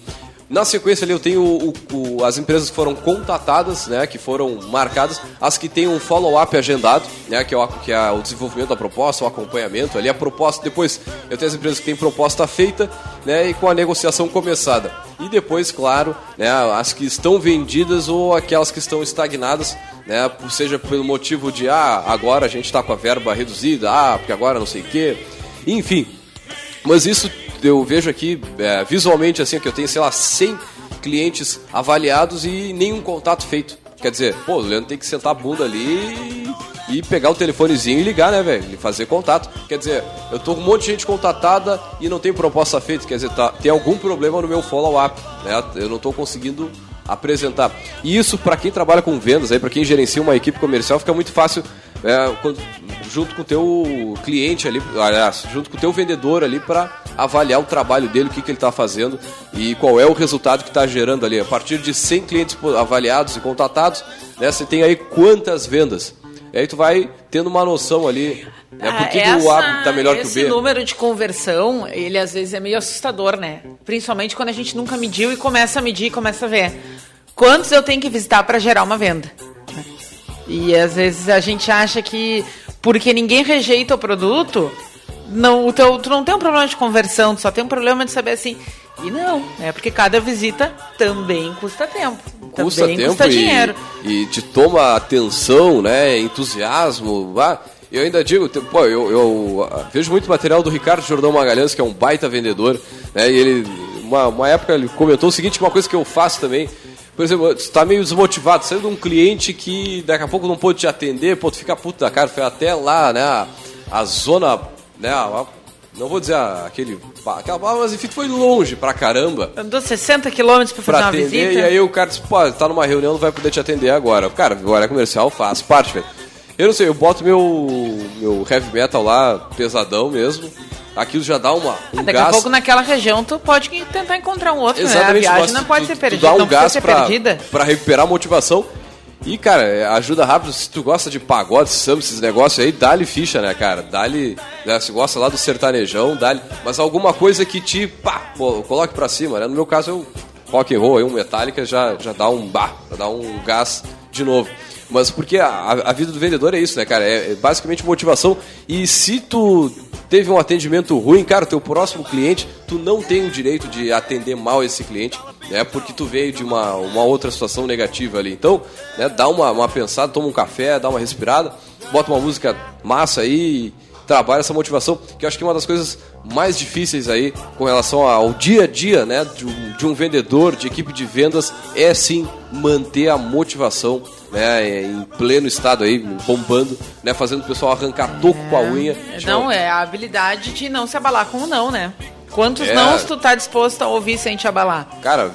Na sequência ali eu tenho o- o- as empresas que foram contatadas, né, que foram marcadas, as que têm um follow-up agendado, né, que é, o, que é o desenvolvimento da proposta, o acompanhamento ali, a proposta, depois eu tenho as empresas que têm proposta feita, né, e com a negociação começada. E depois, claro, né, as que estão vendidas ou aquelas que estão estagnadas, né, seja pelo motivo de, ah, agora a gente está com a verba reduzida, ah, porque agora não sei o quê, enfim, mas isso eu vejo aqui é, visualmente assim que eu tenho, sei lá, 100 clientes avaliados e nenhum contato feito. Quer dizer, pô, o Leandro tem que sentar a bunda ali e, pegar o telefonezinho e ligar, né, velho? E fazer contato. Quer dizer, eu tô com um monte de gente contatada e não tem proposta feita. Quer dizer, tá, tem algum problema no meu follow-up, né? Eu não tô conseguindo apresentar. E isso para quem trabalha com vendas, aí para quem gerencia uma equipe comercial, fica muito fácil é, quando- junto com o teu cliente ali, aliás, junto com o teu vendedor ali para avaliar o trabalho dele, o que, que ele está fazendo e qual é o resultado que está gerando ali. A partir de 100 clientes avaliados e contatados, né, você tem aí quantas vendas. E aí tu vai tendo uma noção ali, né, por que, que o A está melhor que o esse B. número de conversão, ele às vezes é meio assustador, né? Principalmente quando a gente nunca mediu e começa a medir e começa a ver quantos eu tenho que visitar para gerar uma venda. E às vezes a gente acha que porque ninguém rejeita o produto, não, o teu, tu não tem um problema de conversão, tu só tem um problema de saber assim. E não, é porque cada visita também custa tempo. custa também tempo custa e, dinheiro. e te toma atenção, né? Entusiasmo. Ah, eu ainda digo, pô, eu, eu, ah, vejo muito material do Ricardo Jordão Magalhães, que é um baita vendedor, né? E ele, uma, uma época, ele comentou o seguinte: uma coisa que eu faço também. Por exemplo, tu tá meio desmotivado, saindo de um cliente que daqui a pouco não pôde te atender, pô, tu fica puto da cara, foi até lá, né? A, zona, né? a- não vou dizer a- aquele. Aquela, mas enfim, foi longe pra caramba Andou 60 quilômetros para fazer pra uma atender, visita. e aí o cara disse, pô, tá numa reunião, não vai poder te atender agora. Cara, agora é comercial, faz parte, velho. Eu não sei, eu boto meu, meu heavy metal lá, pesadão mesmo. Aquilo já dá uma, um Ah, Daqui gás. a pouco naquela região tu pode tentar encontrar um outro, né? A Exatamente, viagem não tu- pode tu- ser tu perdida, dá um não gás ser pra, perdida. pra recuperar a motivação. E, cara, ajuda rápido. Se tu gosta de pagode, samba, esses negócios aí, dá-lhe ficha, né, cara? Dá-lhe. Né, se gosta lá do sertanejão, dá-lhe. Mas alguma coisa que te, pá, pô, coloque pra cima, né? No meu caso, eu rock and roll, aí, um Metallica já, já dá um bah, já dá um gás de novo. Mas porque a, a vida do vendedor é isso, né, cara? É, é basicamente motivação. E se tu teve um atendimento ruim, cara, teu próximo cliente, tu não tem o direito de atender mal esse cliente, né? Porque tu veio de uma, uma outra situação negativa ali. Então, né, dá uma, uma pensada, toma um café, dá uma respirada, bota uma música massa aí trabalha essa motivação, que eu acho que é uma das coisas mais difíceis aí com relação ao dia a dia, né, de um, de um vendedor, de equipe de vendas, é sim manter a motivação, né, em pleno estado aí, bombando, né, fazendo o pessoal arrancar toco com a unha. Não, é a habilidade de não se abalar com o não, né? Quantos É. nãos tu tá disposto a ouvir sem te abalar? Cara,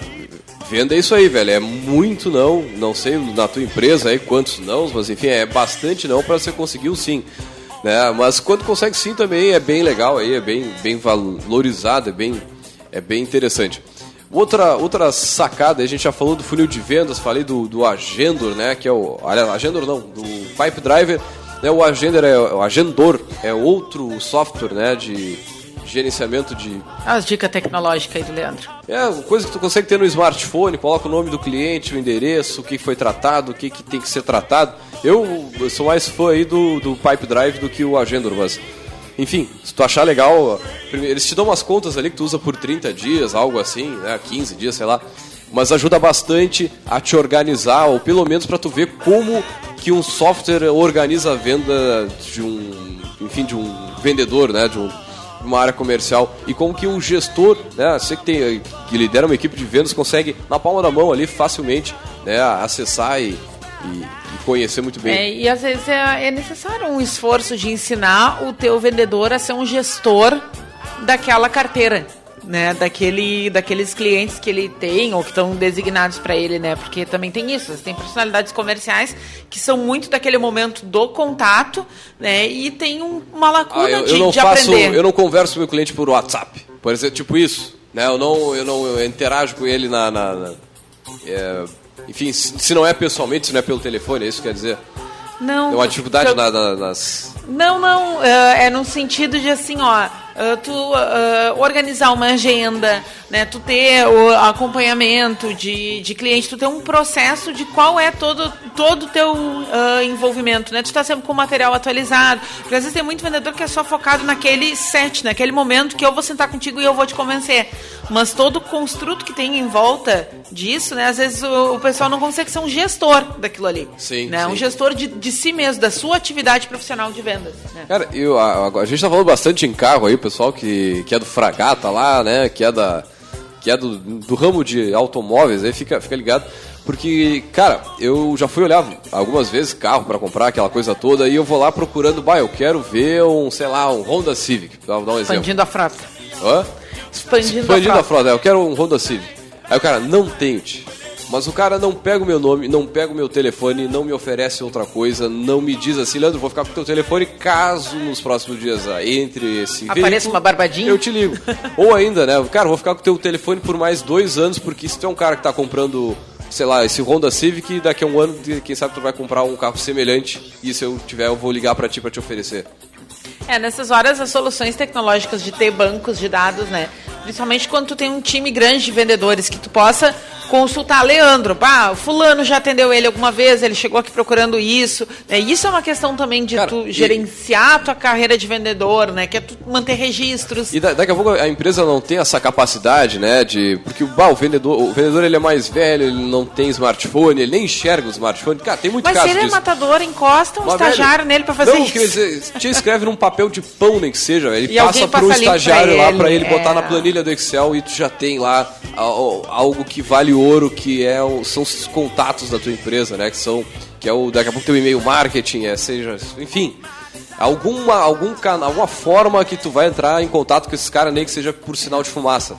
venda é isso aí, velho. É muito não. Não sei na tua empresa aí quantos não, mas enfim, é bastante não para você conseguir o sim. Né? Mas quando consegue sim também é bem legal aí, é bem, bem valorizado, é bem, é bem interessante. Outra, outra sacada, a gente já falou do funil de vendas, falei do, do Agendor, né? Que é o. Aliás, Agendor não, do Pipe Driver. Né, o Agendor é o Agendor é outro software né, de gerenciamento de As dicas tecnológicas aí do Leandro. é, coisa que tu consegue ter no smartphone, coloca o nome do cliente, o endereço, o que foi tratado, o que, que tem que ser tratado. Eu, eu sou mais fã aí do, do Pipe Drive do que o Agendor, mas... Enfim, se tu achar legal, eles te dão umas contas ali que tu usa por 30 dias, algo assim, né, 15 dias, sei lá. Mas ajuda bastante a te organizar, ou pelo menos para tu ver como que um software organiza a venda de um, enfim, de um vendedor, né, de um, uma área comercial e como que um gestor, né, você que tem que lidera uma equipe de vendas consegue na palma da mão ali facilmente, né, acessar e, e, e conhecer muito bem. É, e às vezes é, é necessário um esforço de ensinar o teu vendedor a ser um gestor daquela carteira, né? Daquele, daqueles clientes que ele tem ou que estão designados para ele, né? Porque também tem isso, tem personalidades comerciais que são muito daquele momento do contato, né? E tem um- uma lacuna Ah, eu, de, eu não de faço, aprender. eu não converso com meu cliente por WhatsApp, por exemplo, tipo isso, né? Eu não, eu não eu interajo com ele na, na- na- é, enfim, se se não é pessoalmente, se não é pelo telefone, é isso que quer dizer. Não, Tem uma dificuldade eu- na- na- nas Não, não, é, é no sentido de assim, ó, ah, tu ah, organizar uma agenda, né? Tu ter o acompanhamento de, de cliente, tu ter um processo de qual é todo todo o teu ah, envolvimento, né? Tu tá sempre com o material atualizado. Porque às vezes tem muito vendedor que é só focado naquele set, naquele momento que eu vou sentar contigo e eu vou te convencer. Mas todo o construto que tem em volta disso, né? Às vezes o, o pessoal não consegue ser um gestor daquilo ali. Sim, né? sim. Um gestor de, de si mesmo, da sua atividade profissional de vendas. Né? Cara, eu, a, a- gente tá falando bastante em carro aí, pessoal que, que é do Fragata lá, né? Que é da. Que é do, do ramo de automóveis, aí fica, fica ligado. Porque, cara, eu já fui olhar algumas vezes carro pra comprar aquela coisa toda e eu vou lá procurando, bah, eu quero ver um, sei lá, um Honda Civic, pra dar um exemplo. Expandindo a frota. Hã? Expandindo, Expandindo a a frota. frota, é, eu quero um Honda Civic. Aí o cara, não tenho, tio. Mas o cara não pega o meu nome, não pega o meu telefone, não me oferece outra coisa, não me diz assim, Leandro, vou ficar com o teu telefone caso nos próximos dias entre esse Apareça veículo, uma barbadinha. Eu te ligo. Ou ainda, né, cara, vou ficar com o teu telefone por mais dois anos, porque se tu é um cara que tá comprando, sei lá, esse Honda Civic, daqui a um ano, quem sabe tu vai comprar um carro semelhante, e se eu tiver, eu vou ligar pra ti pra te oferecer. É, nessas horas as soluções tecnológicas de ter bancos de dados, né? Principalmente quando tu tem um time grande de vendedores que tu possa consultar Leandro, pá, fulano já atendeu ele alguma vez, ele chegou aqui procurando isso. Né? Isso é uma questão também de tu gerenciar a tua carreira de vendedor, né? Que é tu manter registros. E da- daqui a pouco a empresa não tem essa capacidade, né, de... Porque bah, o vendedor, o vendedor ele é mais velho, ele não tem smartphone, ele nem enxerga o smartphone. Cara, tem muito Mas se caso ele é disso. matador, encosta um Mas, estagiário velho, nele pra fazer não, isso. dizer, te escreve num papel de pão, nem que seja. Ele E passa para um passa limpo pra estagiário lá ele, pra ele botar é. na planilha do Excel e tu já tem lá algo que vale ouro, que é o- são os contatos da tua empresa, né? Que são que é o daqui a pouco teu e-mail marketing, é seja, enfim, alguma algum canal, alguma forma que tu vai entrar em contato com esses caras nem que seja por sinal de fumaça,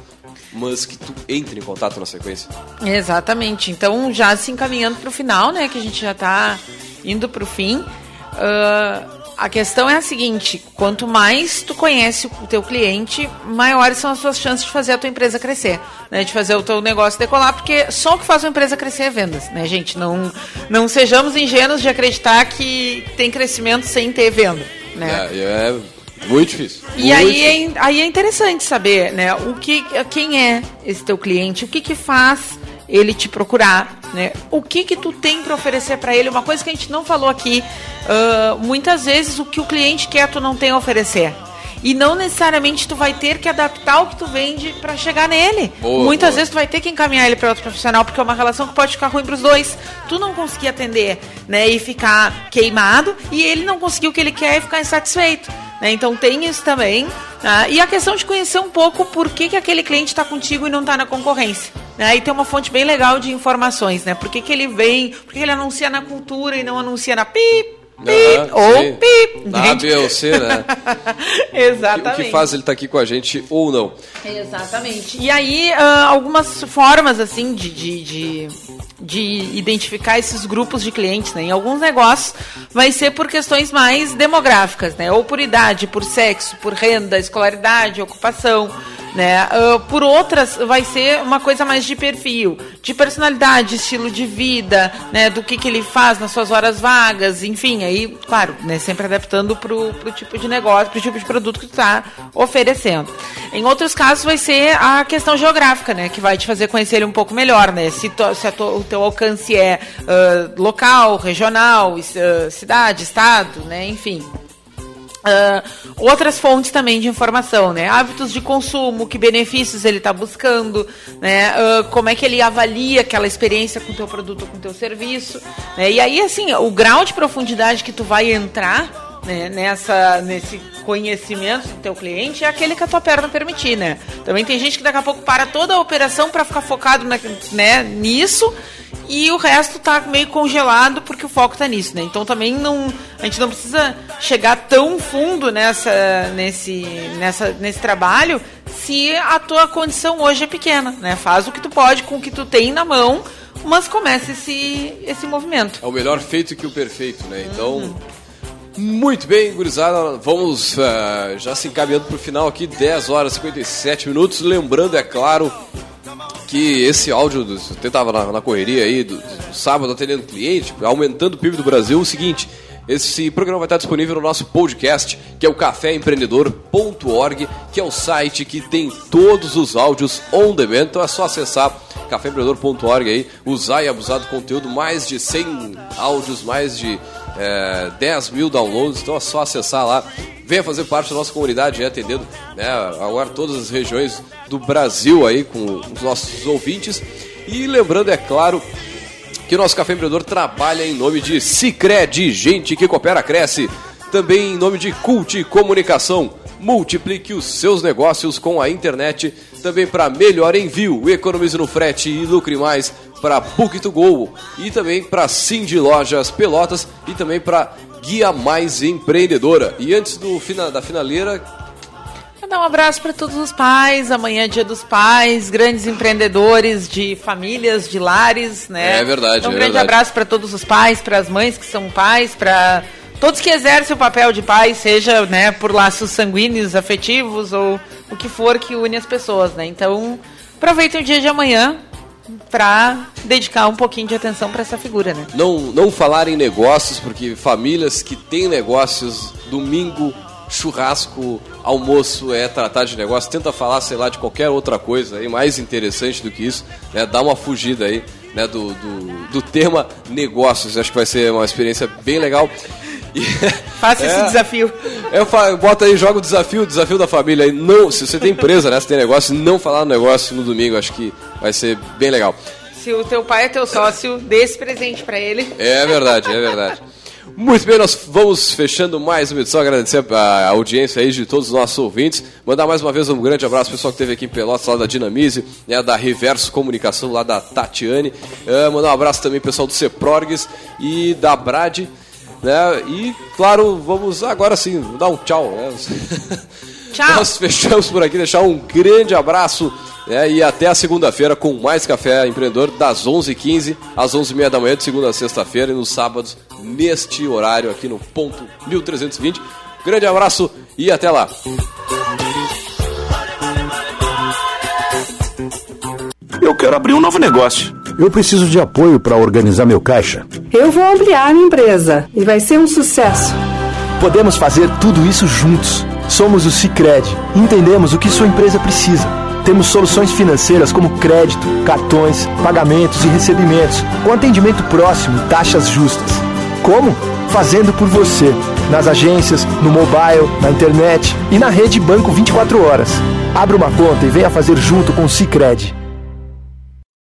mas que tu entre em contato na sequência. Exatamente. Então, já se encaminhando para o final, né? Que a gente já está indo para o fim. ah, a questão é a seguinte: quanto mais tu conhece o teu cliente, maiores são as suas chances de fazer a tua empresa crescer, né? De fazer o teu negócio decolar, porque só o que faz uma empresa crescer é vendas, né, gente? Não, não sejamos ingênuos de acreditar que tem crescimento sem ter venda, né? É, é muito difícil. E Muito aí difícil. é, aí é interessante saber, né, o que, quem é esse teu cliente, o que que faz ele te procurar, né? O que que tu tem para oferecer para ele? Uma coisa que a gente não falou aqui, ah, muitas vezes o que o cliente quer tu não tem a oferecer. E não necessariamente tu vai ter que adaptar o que tu vende para chegar nele. Boa, Muitas boa. vezes tu vai ter que encaminhar ele para outro profissional, porque é uma relação que pode ficar ruim para os dois. Tu não conseguir atender, né, e ficar queimado, e ele não conseguir o que ele quer e ficar insatisfeito. né? Então tem isso também. tá? E a questão de conhecer um pouco por que, que aquele cliente está contigo e não está na concorrência. Né? E tem uma fonte bem legal de informações, né? Por que, que ele vem, por que ele anuncia na cultura e não anuncia na pip, pip, ou sim. pip. Na A, B ou C, né? O Exatamente. que faz ele estar aqui com a gente ou não. Exatamente. E aí, ah, algumas formas, assim, de, de, de, de identificar esses grupos de clientes, né? Em alguns negócios vai ser por questões mais demográficas, né? Ou por idade, por sexo, por renda, escolaridade, ocupação, né? Ah, por outras, vai ser uma coisa mais de perfil, de personalidade, estilo de vida, né? Do que, que ele faz nas suas horas vagas, enfim, aí, claro, né? Sempre adaptando pro, pro tipo de negócio, pro tipo de produto que tu tá oferecendo. Em outros casos vai ser a questão geográfica, né? Que vai te fazer conhecer ele um pouco melhor, né? Se, to- se to- o teu alcance é ah, local, regional, ah, cidade, estado, né? Enfim. Ah, outras fontes também de informação, né? Hábitos de consumo, que benefícios ele está buscando, né? Ah, como é que ele avalia aquela experiência com o teu produto ou com o teu serviço, né? E aí, assim, o grau de profundidade que tu vai entrar né, nessa, nesse conhecimento do teu cliente é aquele que a tua perna permitir, né? Também tem gente que daqui a pouco para toda a operação para ficar focado na, né, nisso e o resto tá meio congelado porque o foco tá nisso, né? Então também não, a gente não precisa chegar tão fundo nessa, nesse, nessa, nesse trabalho se a tua condição hoje é pequena, né? Faz o que tu pode com o que tu tem na mão, mas comece esse, esse movimento. É o melhor feito que o perfeito, né? Então, muito bem, gurizada. Vamos ah, já se encaminhando pro final aqui, 10 horas e 57 minutos. Lembrando, é claro, que esse áudio, do, você tava na, na correria aí, do, do sábado atendendo cliente, aumentando o PIB do Brasil, é o seguinte. Esse programa vai estar disponível no nosso podcast, que é o caféempreendedor.org, que é o site que tem todos os áudios on demand. Então é só acessar caféempreendedor.org aí, usar e abusar do conteúdo, mais de 100 áudios, mais de é, 10 mil downloads. Então é só acessar lá. Venha fazer parte da nossa comunidade, é, atendendo né, agora todas as regiões do Brasil aí com os nossos ouvintes. E lembrando, é claro, que o nosso Café Empreendedor trabalha em nome de Cicred, gente que coopera, cresce. Também em nome de Cult Comunicação. Multiplique os seus negócios com a internet. Também para melhor envio, economize no frete e lucre mais para Book2Go. E também para Cindy Lojas Pelotas e também para Guia Mais Empreendedora. E antes do, da finaleira, Mandar um abraço para todos os pais. Amanhã é dia dos pais, grandes empreendedores de famílias, de lares, né? É verdade. Então, um é grande verdade. abraço para todos os pais, para as mães que são pais, para todos que exercem o papel de pai, seja né, por laços sanguíneos, afetivos ou o que for que une as pessoas, né? Então, aproveitem o dia de amanhã para dedicar um pouquinho de atenção para essa figura, né? Não, não falar em negócios, porque famílias que têm negócios, domingo, churrasco, almoço é tratar de negócio. Tenta falar, sei lá, de qualquer outra coisa aí, mais interessante do que isso, né? Dá uma fugida aí, né, do, do, do tema negócios. Acho que vai ser uma experiência bem legal. Faça esse É. desafio. Eu bota aí, joga o desafio, o desafio da família aí. Não, se você tem empresa, né? Se tem negócio, não falar no negócio no domingo, acho que vai ser bem legal. Se o teu pai é teu sócio, dê esse presente para ele. É verdade, é verdade. Muito bem, nós vamos fechando mais uma edição, agradecer a audiência aí de todos os nossos ouvintes, mandar mais uma vez um grande abraço ao pessoal que esteve aqui em Pelotas, lá da Dinamize, né, da Reverso Comunicação, lá da Tatiane, Eh, mandar um abraço também ao pessoal do Ceprorgues e da Brad, né, e claro, vamos agora sim, dar um tchau, né, Tchau. nós fechamos por aqui, deixar um grande abraço né, e até a segunda-feira com mais Café Empreendedor, das 11h15 às 11h30 da manhã, de segunda a sexta-feira e nos sábados, neste horário aqui no ponto 1320. Grande abraço e até lá. Eu quero abrir um novo negócio. Eu preciso de apoio para organizar meu caixa. Eu vou ampliar minha empresa e vai ser um sucesso. Podemos fazer tudo isso juntos. Somos o Cicred. Entendemos o que sua empresa precisa. Temos soluções financeiras como crédito, cartões, pagamentos e recebimentos, com atendimento próximo e taxas justas. Como? Fazendo por você. Nas agências, no mobile, na internet e na rede Banco 24 Horas. Abra uma conta e venha fazer junto com o Cicred.